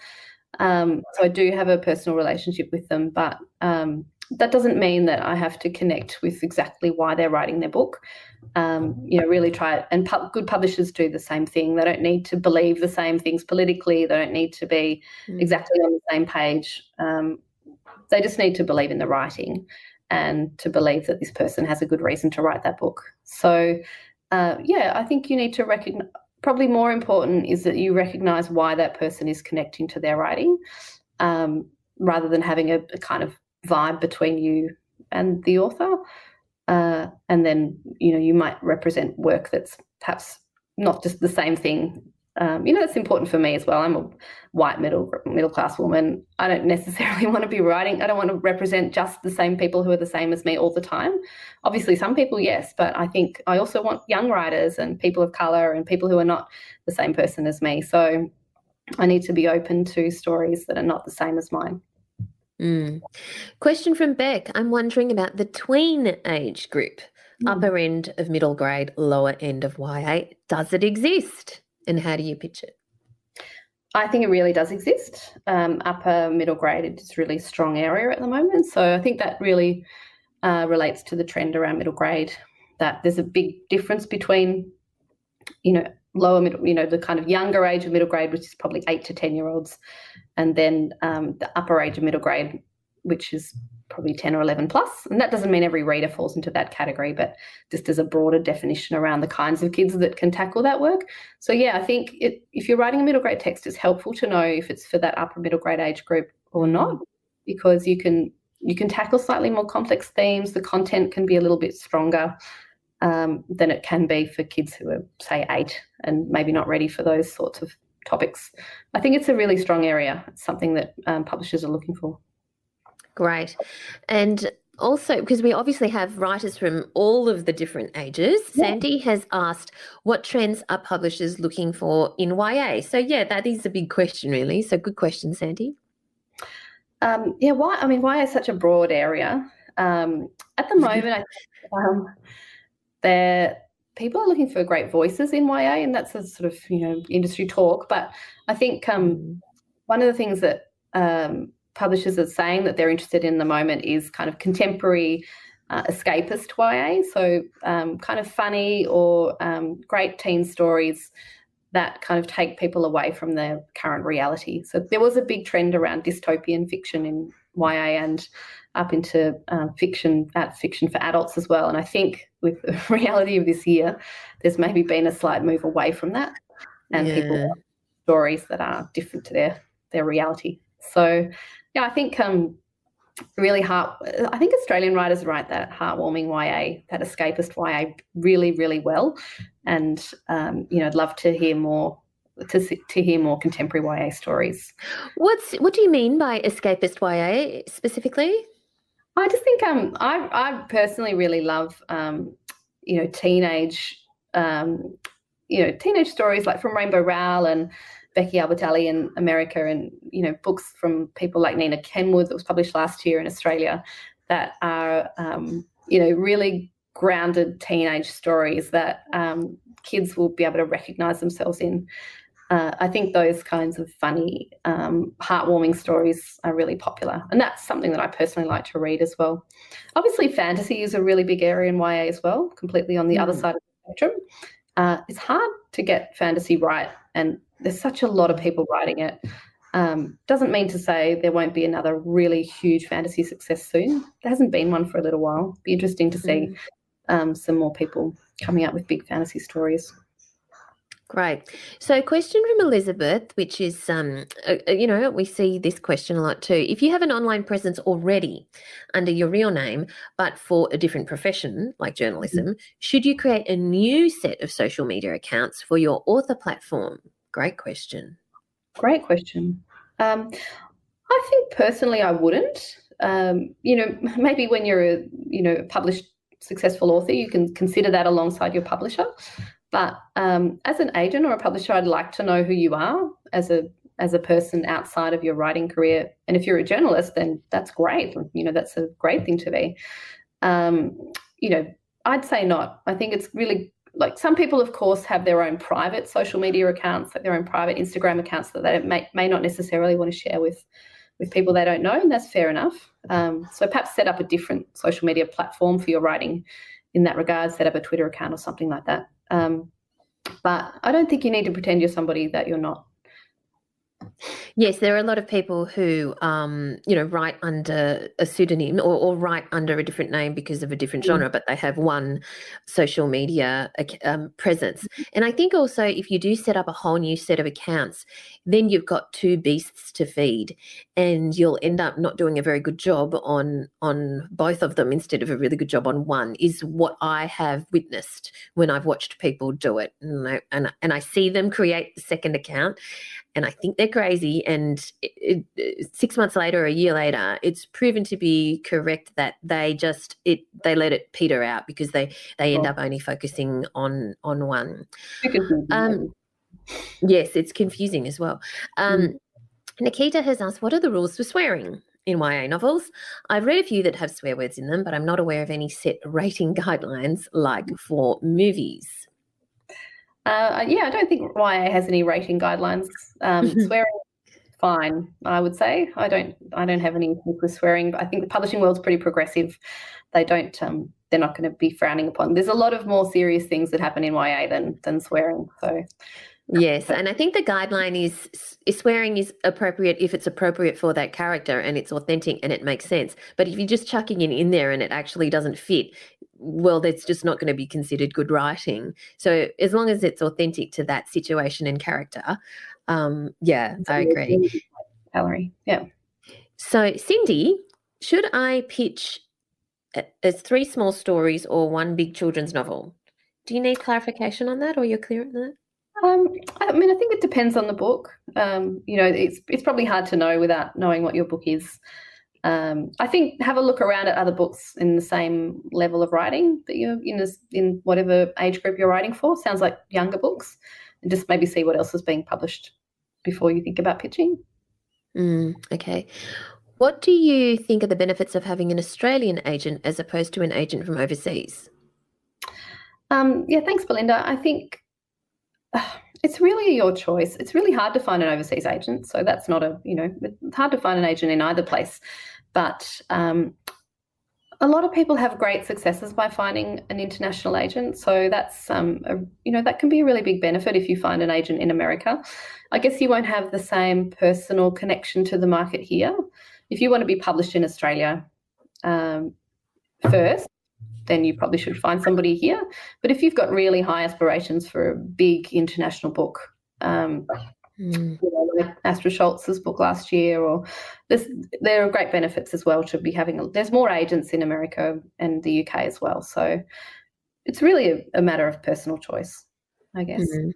Um, so I do have a personal relationship with them, but um, that doesn't mean that I have to connect with exactly why they're writing their book. Um, you know, really try it. And pu- good publishers do the same thing. They don't need to believe the same things politically. They don't need to be mm. exactly on the same page. Um, they just need to believe in the writing and to believe that this person has a good reason to write that book. So, uh, yeah, I think you need to recognize. Probably more important is that you recognize why that person is connecting to their writing, um, rather than having a, a, kind of vibe between you and the author. Uh, and then you know you might represent work that's perhaps not just the same thing um, you know, it's important for me as well. I'm a white middle middle class woman. I don't necessarily want to be writing. I don't want to represent just the same people who are the same as me all the time. Obviously, some people, yes, but I think I also want young writers and people of color and people who are not the same person as me. So I need to be open to stories that are not the same as mine. Mm. Question from Beck. I'm wondering about the tween age group, mm. upper end of middle grade, lower end of YA. Does it exist? And how do you pitch it? I think it really does exist. Um, upper middle grade it's really strong area at the moment. So I think that really uh, relates to the trend around middle grade. That there's a big difference between, you know, lower middle, you know, the kind of younger age of middle grade, which is probably eight to ten year olds, and then um, the upper age of middle grade, which is probably 10 or 11 plus. And that doesn't mean every reader falls into that category, but just as a broader definition around the kinds of kids that can tackle that work. So, yeah, I think it, if you're writing a middle grade text, it's helpful to know if it's for that upper middle grade age group or not, because you can you can tackle slightly more complex themes. The content can be a little bit stronger um, than it can be for kids who are, say, eight and maybe not ready for those sorts of topics. I think it's a really strong area. It's something that um, publishers are looking for. Great. And also, because we obviously have writers from all of the different ages, yeah. Sandy has asked what trends are publishers looking for in YA? So, yeah, that is a big question, really. So, good question, Sandy. Um, yeah, why? I mean, YA is such a broad area. Um, at the moment, I um, there people are looking for great voices in YA, and that's a sort of you know industry talk. But I think um, mm. one of the things that um, publishers are saying that they're interested in the moment is kind of contemporary uh, escapist YA, so um, kind of funny or um, great teen stories that kind of take people away from their current reality. So there was a big trend around dystopian fiction in YA and up into um, fiction, uh, fiction for adults as well. And I think with the reality of this year, there's maybe been a slight move away from that, and yeah. people stories that are different to their their reality. So yeah, I think um, really heart. I think Australian writers write that heartwarming YA, that escapist YA, really, really well. And um, you know, I'd love to hear more to to hear more contemporary YA stories. What's what do you mean by escapist YA specifically? I just think um, I I personally really love um, you know teenage um, you know teenage stories like from Rainbow Rowell and Becky Albertalli in America, and you know books from people like Nina Kenwood that was published last year in Australia that are um, you know really grounded teenage stories that um, kids will be able to recognise themselves in. Uh, I think those kinds of funny, um, heartwarming stories are really popular, and that's something that I personally like to read as well. Obviously, fantasy is a really big area in YA as well, completely on the mm. other side of the spectrum. Uh, it's hard to get fantasy right, and there's such a lot of people writing it. Um, doesn't mean to say there won't be another really huge fantasy success soon. There hasn't been one for a little while. Be interesting to see mm. um, some more people coming up with big fantasy stories. Great. So, question from Elizabeth, which is, um, uh, uh, you know, we see this question a lot too. If you have an online presence already under your real name, but for a different profession like journalism, mm-hmm. should you create a new set of social media accounts for your author platform? Great question. Great question. Um, I think personally, I wouldn't. Um, you know, maybe when you're a, you know, published successful author, you can consider that alongside your publisher. But um, as an agent or a publisher, I'd like to know who you are as a as a person outside of your writing career. And if you're a journalist, then that's great. You know, that's a great thing to be. Um, you know, I'd say not. I think it's really like some people, of course, have their own private social media accounts, like their own private Instagram accounts that they may, may not necessarily want to share with with people they don't know, and that's fair enough. Um, so perhaps set up a different social media platform for your writing in that regard. Set up a Twitter account or something like that. Um, but I don't think you need to pretend you're somebody that you're not. Yes, there are a lot of people who, um, you know, write under a pseudonym or, or, write under a different name because of a different mm. genre, but they have one social media um, presence. Mm-hmm. And I think also if you do set up a whole new set of accounts, then you've got two beasts to feed, and you'll end up not doing a very good job on on both of them instead of a really good job on one. Is what I have witnessed when I've watched people do it, and I, and, and I see them create the second account, and I think they're crazy. And it, it, six months later, or a year later, it's proven to be correct that they just it they let it peter out because they they end up only focusing on on one. Um, yes, it's confusing as well. Um, mm. Nikita has asked, "What are the rules for swearing?" in YA novels. I've read a few that have swear words in them, but I'm not aware of any set rating guidelines like for movies. Uh, yeah, I don't think YA has any rating guidelines. Um, swearing, fine. I would say I don't. I don't have any with swearing. But I think the publishing world's pretty progressive. They don't. Um, they're not going to be frowning upon. There's a lot of more serious things that happen in YA than than swearing. So. Yes, and I think the guideline is, is swearing is appropriate if it's appropriate for that character and it's authentic and it makes sense. But if you're just chucking it in there and it actually doesn't fit, well, that's just not going to be considered good writing. So as long as it's authentic to that situation and character, um, yeah, I agree. Valerie, yeah. So Cindy, should I pitch as three small stories or one big children's novel? Do you need clarification on that, or you're clear on that? Um, I mean, I think it depends on the book. Um, you know, it's it's probably hard to know without knowing what your book is. Um, I think have a look around at other books in the same level of writing that you're in, this, in whatever age group you're writing for. Sounds like younger books, and just maybe see what else is being published before you think about pitching. Mm, okay. What do you think are the benefits of having an Australian agent as opposed to an agent from overseas? Um, yeah, thanks, Belinda. I think uh, it's really your choice. It's really hard to find an overseas agent, so that's not a you know it's hard to find an agent in either place. But um, a lot of people have great successes by finding an international agent. So that's um, a, you know that can be a really big benefit if you find an agent in America. I guess you won't have the same personal connection to the market here. If you want to be published in Australia um, first, then you probably should find somebody here. But if you've got really high aspirations for a big international book, um, mm. you know, like Astrid Scholte's book last year, or there are great benefits as well to be having. A, there's more agents in America and the UK as well, so it's really a, a matter of personal choice, I guess. Mm.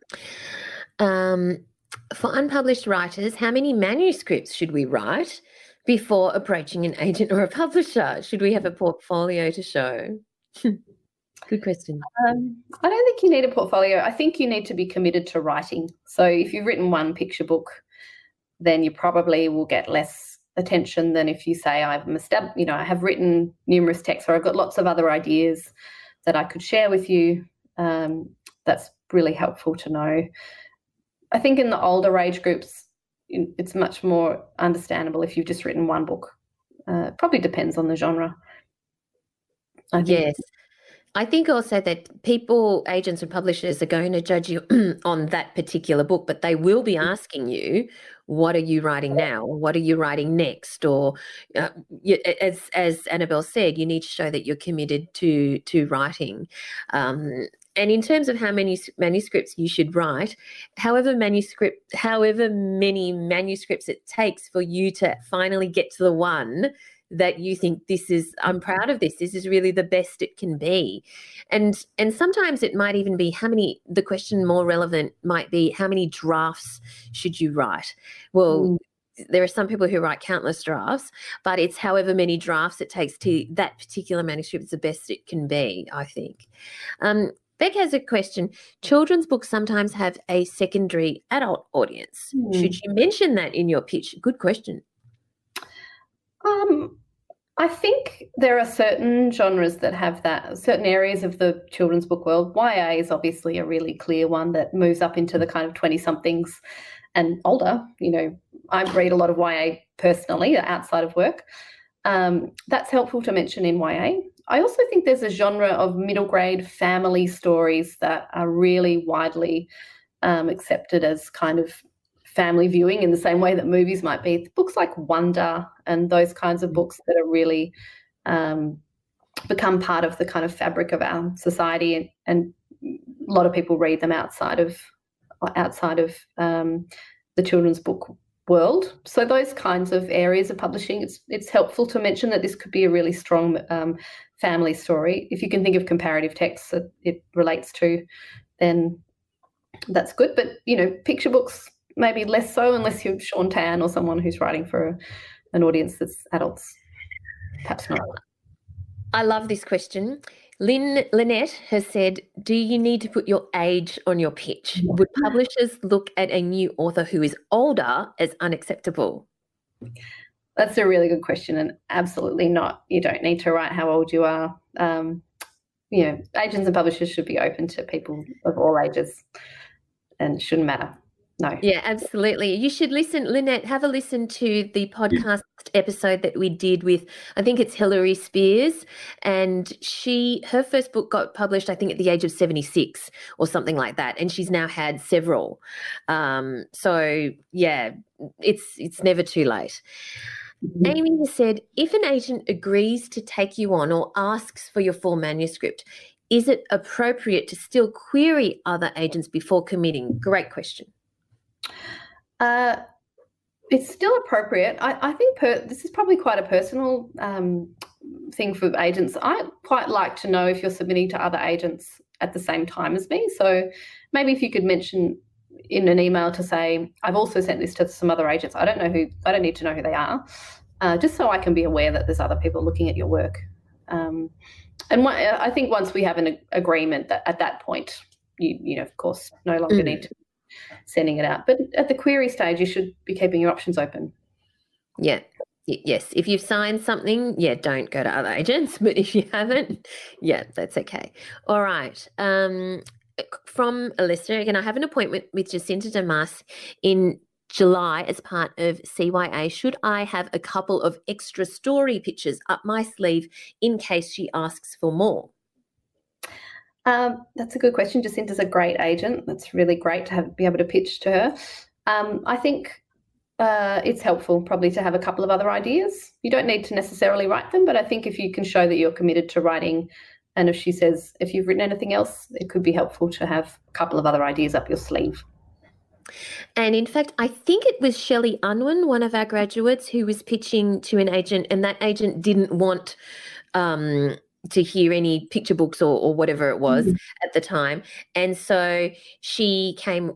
Um, for unpublished writers, how many manuscripts should we write before approaching an agent or a publisher? Should we have a portfolio to show? Good question. Um, I don't think you need a portfolio. I think you need to be committed to writing. So if you've written one picture book, then you probably will get less attention than if you say I've you know, I have written numerous texts or I've got lots of other ideas that I could share with you. Um, that's really helpful to know. I think in the older age groups, it's much more understandable if you've just written one book. Uh, probably depends on the genre. Yes. I think also that people, agents, and publishers are going to judge you on that particular book, but they will be mm. asking you, "What are you writing now? What are you writing next?" Or, uh, you, as as Annabel said, you need to show that you're committed to to writing. Um, and in terms of how many manuscripts you should write, however manuscript, however many manuscripts it takes for you to finally get to the one that you think this is i'm proud of this this is really the best it can be and and sometimes it might even be how many the question more relevant might be how many drafts should you write well mm. There are some people who write countless drafts, but it's however many drafts it takes to that particular manuscript is the best it can be, I think. Um, Beck has a question. Children's books sometimes have a secondary adult audience. Mm. Should you mention that in your pitch? Good question. Um, I think there are certain genres that have that, certain areas of the children's book world. YA is obviously a really clear one that moves up into the kind of 20 somethings and older. You know, I read a lot of YA personally outside of work. Um, that's helpful to mention in YA. I also think there's a genre of middle grade family stories that are really widely um, accepted as kind of family viewing in the same way that movies might be. Books like Wonder and those kinds of books that are really um, become part of the kind of fabric of our society, and, and, a lot of people read them outside of outside of um, the children's book world. So those kinds of areas of publishing, it's it's helpful to mention that this could be a really strong um, family story. If you can think of comparative texts that it relates to, then that's good. But you know, picture books maybe less so unless you're Shaun Tan or someone who's writing for an audience that's adults. Perhaps not. I love this question. Lynn Lynette has said, "Do you need to put your age on your pitch? Would publishers look at a new author who is older as unacceptable?" That's a really good question, and absolutely not. You don't need to write how old you are. Um, you know, agents and publishers should be open to people of all ages, and it shouldn't matter no. Yeah, absolutely. You should listen, Lynette, have a listen to the podcast episode that we did with, I think it's Hilary Spears. And she, her first book got published, I think, at the age of 76 or something like that. And she's now had several. Um, so, yeah, it's it's never too late. Mm-hmm. Amy has said, if an agent agrees to take you on or asks for your full manuscript, is it appropriate to still query other agents before committing? Great question. Uh, it's still appropriate. I, I think per, this is probably quite a personal um, thing for agents. I quite like to know if you're submitting to other agents at the same time as me. So maybe if you could mention in an email to say, I've also sent this to some other agents. I don't know who, I don't need to know who they are, uh, just so I can be aware that there's other people looking at your work. Um, and I think once we have an agreement that at that point, you, you know, of course, no longer mm. need to sending it out. But at the query stage, you should be keeping your options open. Yeah. Yes. If you've signed something, yeah, don't go to other agents. But if you haven't, yeah, that's okay. All right. Um, from a listener, again, I have an appointment with Jacinta di Mase in July as part of CYA. Should I have a couple of extra story pictures up my sleeve in case she asks for more? Um, that's a good question. Jacinta's a great agent. That's really great to have be able to pitch to her. Um, I think uh, it's helpful probably to have a couple of other ideas. You don't need to necessarily write them, but I think if you can show that you're committed to writing, and if she says if you've written anything else, it could be helpful to have a couple of other ideas up your sleeve. And in fact, I think it was Shelley Unwin, one of our graduates, who was pitching to an agent, and that agent didn't want um, to hear any picture books or, or whatever it was mm-hmm. at the time. And so she came,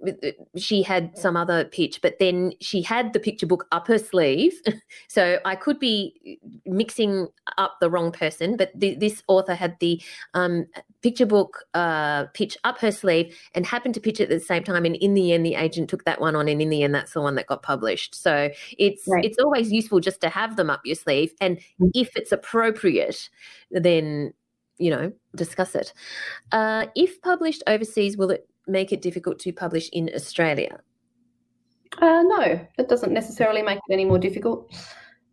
she had some other pitch, but then she had the picture book up her sleeve. so I could be mixing up the wrong person, but this author had the um, picture book uh, pitch up her sleeve and happened to pitch it at the same time. And in the end, the agent took that one on, and in the end, that's the one that got published. So it's right. it's always useful just to have them up your sleeve, and mm-hmm. if it's appropriate, then you know discuss it. Uh, if published overseas, will it make it difficult to publish in Australia? Uh, no, it doesn't necessarily make it any more difficult.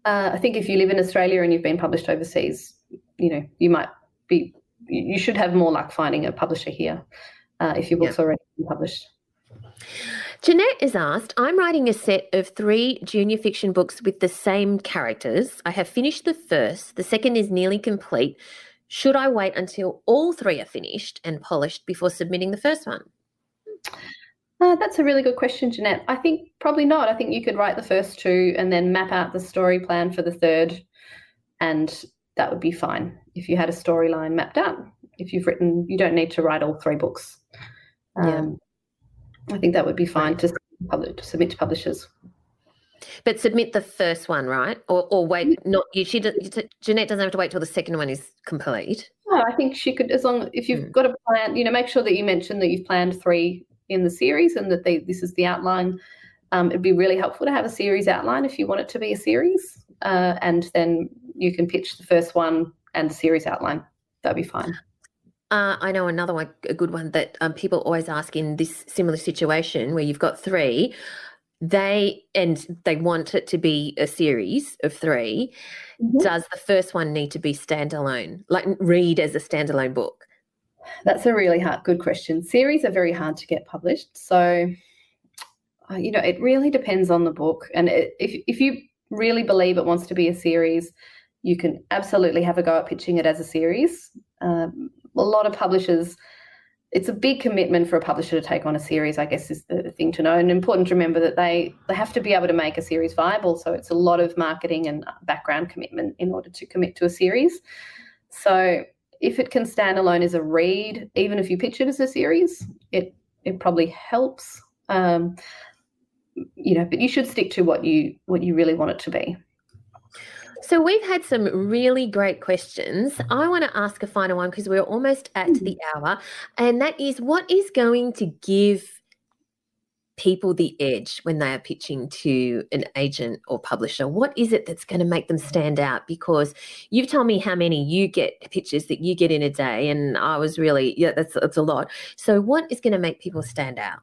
Uh, I think if you live in Australia and you've been published overseas, you know you might be you should have more luck finding a publisher here uh, if your book's yeah. already been published. Jeanette is asked, I'm writing a set of three junior fiction books with the same characters. I have finished the first, the second is nearly complete. Should I wait until all three are finished and polished before submitting the first one? Uh, that's a really good question, Jeanette. I think probably not. I think you could write the first two and then map out the story plan for the third, and that would be fine if you had a storyline mapped out. If you've written, you don't need to write all three books. Um, yeah. I think that would be fine to, submit to publishers. But submit the first one, right? Or, or wait, not you. She Jeanette doesn't have to wait till the second one is complete. No, I think she could, as long if you've mm. got a plan, you know, make sure that you mention that you've planned three in the series and that they, this is the outline. Um, it'd be really helpful to have a series outline if you want it to be a series, uh, and then you can pitch the first one and the series outline. That'd be fine. Uh, I know another one, a good one that um, people always ask in this similar situation where you've got three. They and they want it to be a series of 3 mm-hmm. Does the first one need to be standalone, like read as a standalone book? That's a really hard, good question. Series are very hard to get published, so uh, you know it really depends on the book. And it, if if you really believe it wants to be a series, you can absolutely have a go at pitching it as a series. Um, a lot of publishers, it's a big commitment for a publisher to take on a series, I guess is the thing to know. And important to remember that they, they have to be able to make a series viable. So it's a lot of marketing and background commitment in order to commit to a series. So if it can stand alone as a read, even if you pitch it as a series, it it probably helps. Um, you know, but you should stick to what you what you really want it to be. So we've had some really great questions. I want to ask a final one because we're almost at the mm. hour, and that is what is going to give people the edge when they are pitching to an agent or publisher? What is it that's going to make them stand out? Because you've told me how many you get pitches that you get in a day, and I was really yeah, that's that's a lot. So what is going to make people stand out?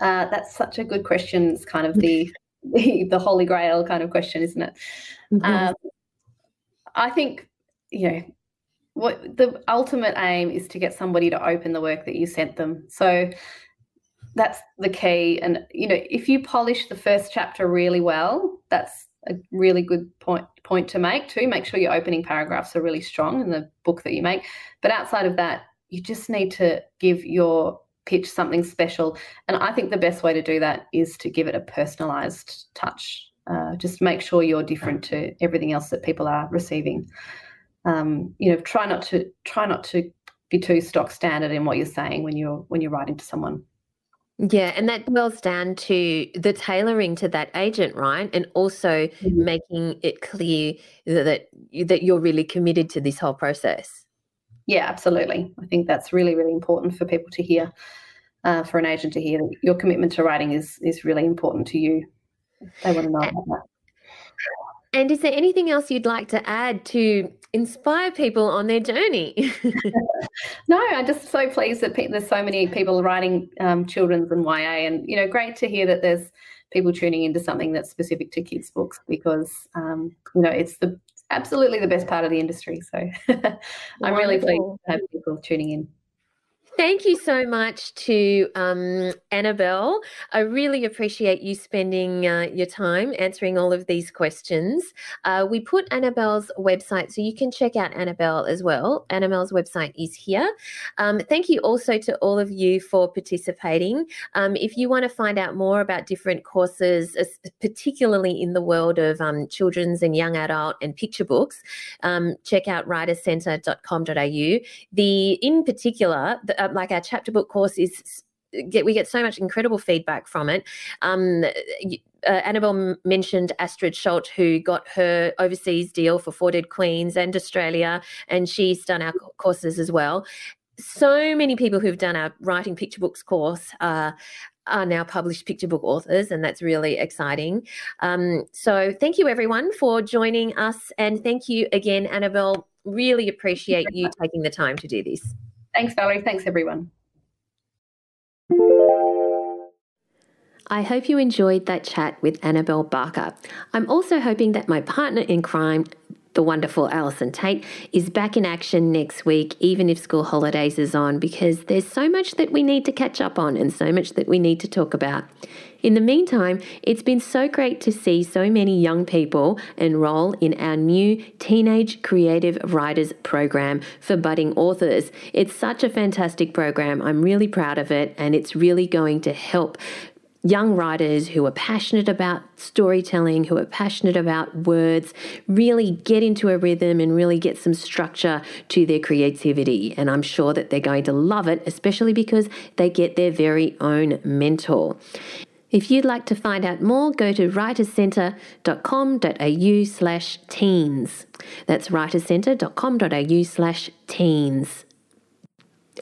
Uh, that's such a good question. It's kind of the the, holy grail kind of question, isn't it? Mm-hmm. Um, I think, you know, what the ultimate aim is to get somebody to open the work that you sent them. So that's the key. And, you know, if you polish the first chapter really well, that's a really good point point to make too. Make sure your opening paragraphs are really strong in the book that you make. But outside of that, you just need to give your pitch something special. And I think the best way to do that is to give it a personalized touch. Uh, just make sure you're different to everything else that people are receiving. Um, you know, try not to try not to be too stock standard in what you're saying when you're when you're writing to someone. Yeah, and that boils down to the tailoring to that agent, right? And also mm-hmm. making it clear that that you're really committed to this whole process. Yeah, absolutely. I think that's really, really important for people to hear, uh, for an agent to hear that your commitment to writing is is really important to you. They want to know about that. And is there anything else you'd like to add to inspire people on their journey? no, I'm just so pleased that pe- there's so many people writing um, children's and YA, and you know, great to hear that there's people tuning into something that's specific to kids' books because um, you know it's the absolutely the best part of the industry. So I'm really pleased to have people tuning in. Thank you so much to um, Annabel. I really appreciate you spending uh, your time answering all of these questions. Uh, we put Annabel's website, so you can check out Annabel as well. Annabel's website is here. Um, thank you also to all of you for participating. Um, if you want to find out more about different courses, particularly in the world of um, children's and young adult and picture books, um, check out writerscentre.com.au. The in particular, the, uh, like our chapter book course is get we get so much incredible feedback from it. Um, uh, Annabel mentioned Astrid Scholte, who got her overseas deal for Four Dead Queens and Australia, and she's done our courses as well. So many people who've done our writing picture books course uh, are now published picture book authors, and that's really exciting. Um, so, thank you everyone for joining us, and thank you again, Annabel. Really appreciate you taking the time to do this. Thanks, Valerie. Thanks, everyone. I hope you enjoyed that chat with Annabel Barker. I'm also hoping that my partner in crime, the wonderful Allison Tait, is back in action next week, even if school holidays is on, because there's so much that we need to catch up on and so much that we need to talk about. In the meantime, it's been so great to see so many young people enroll in our new Teenage Creative Writers program for budding authors. It's such a fantastic program. I'm really proud of it, and it's really going to help young writers who are passionate about storytelling, who are passionate about words, really get into a rhythm and really get some structure to their creativity. And I'm sure that they're going to love it, especially because they get their very own mentor. If you'd like to find out more, go to writerscentre.com.au slash teens. That's writerscentre.com.au slash teens.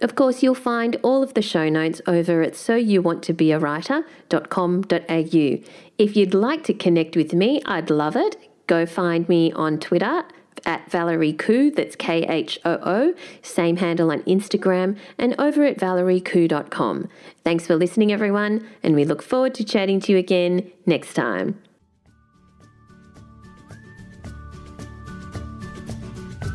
Of course, you'll find all of the show notes over at soyouwanttobeawriter.com.au. If you'd like to connect with me, I'd love it. Go find me on Twitter at Valerie Khoo, that's K H O O, same handle on Instagram, and over at valeriekhoo.com. Thanks for listening, everyone, and we look forward to chatting to you again next time.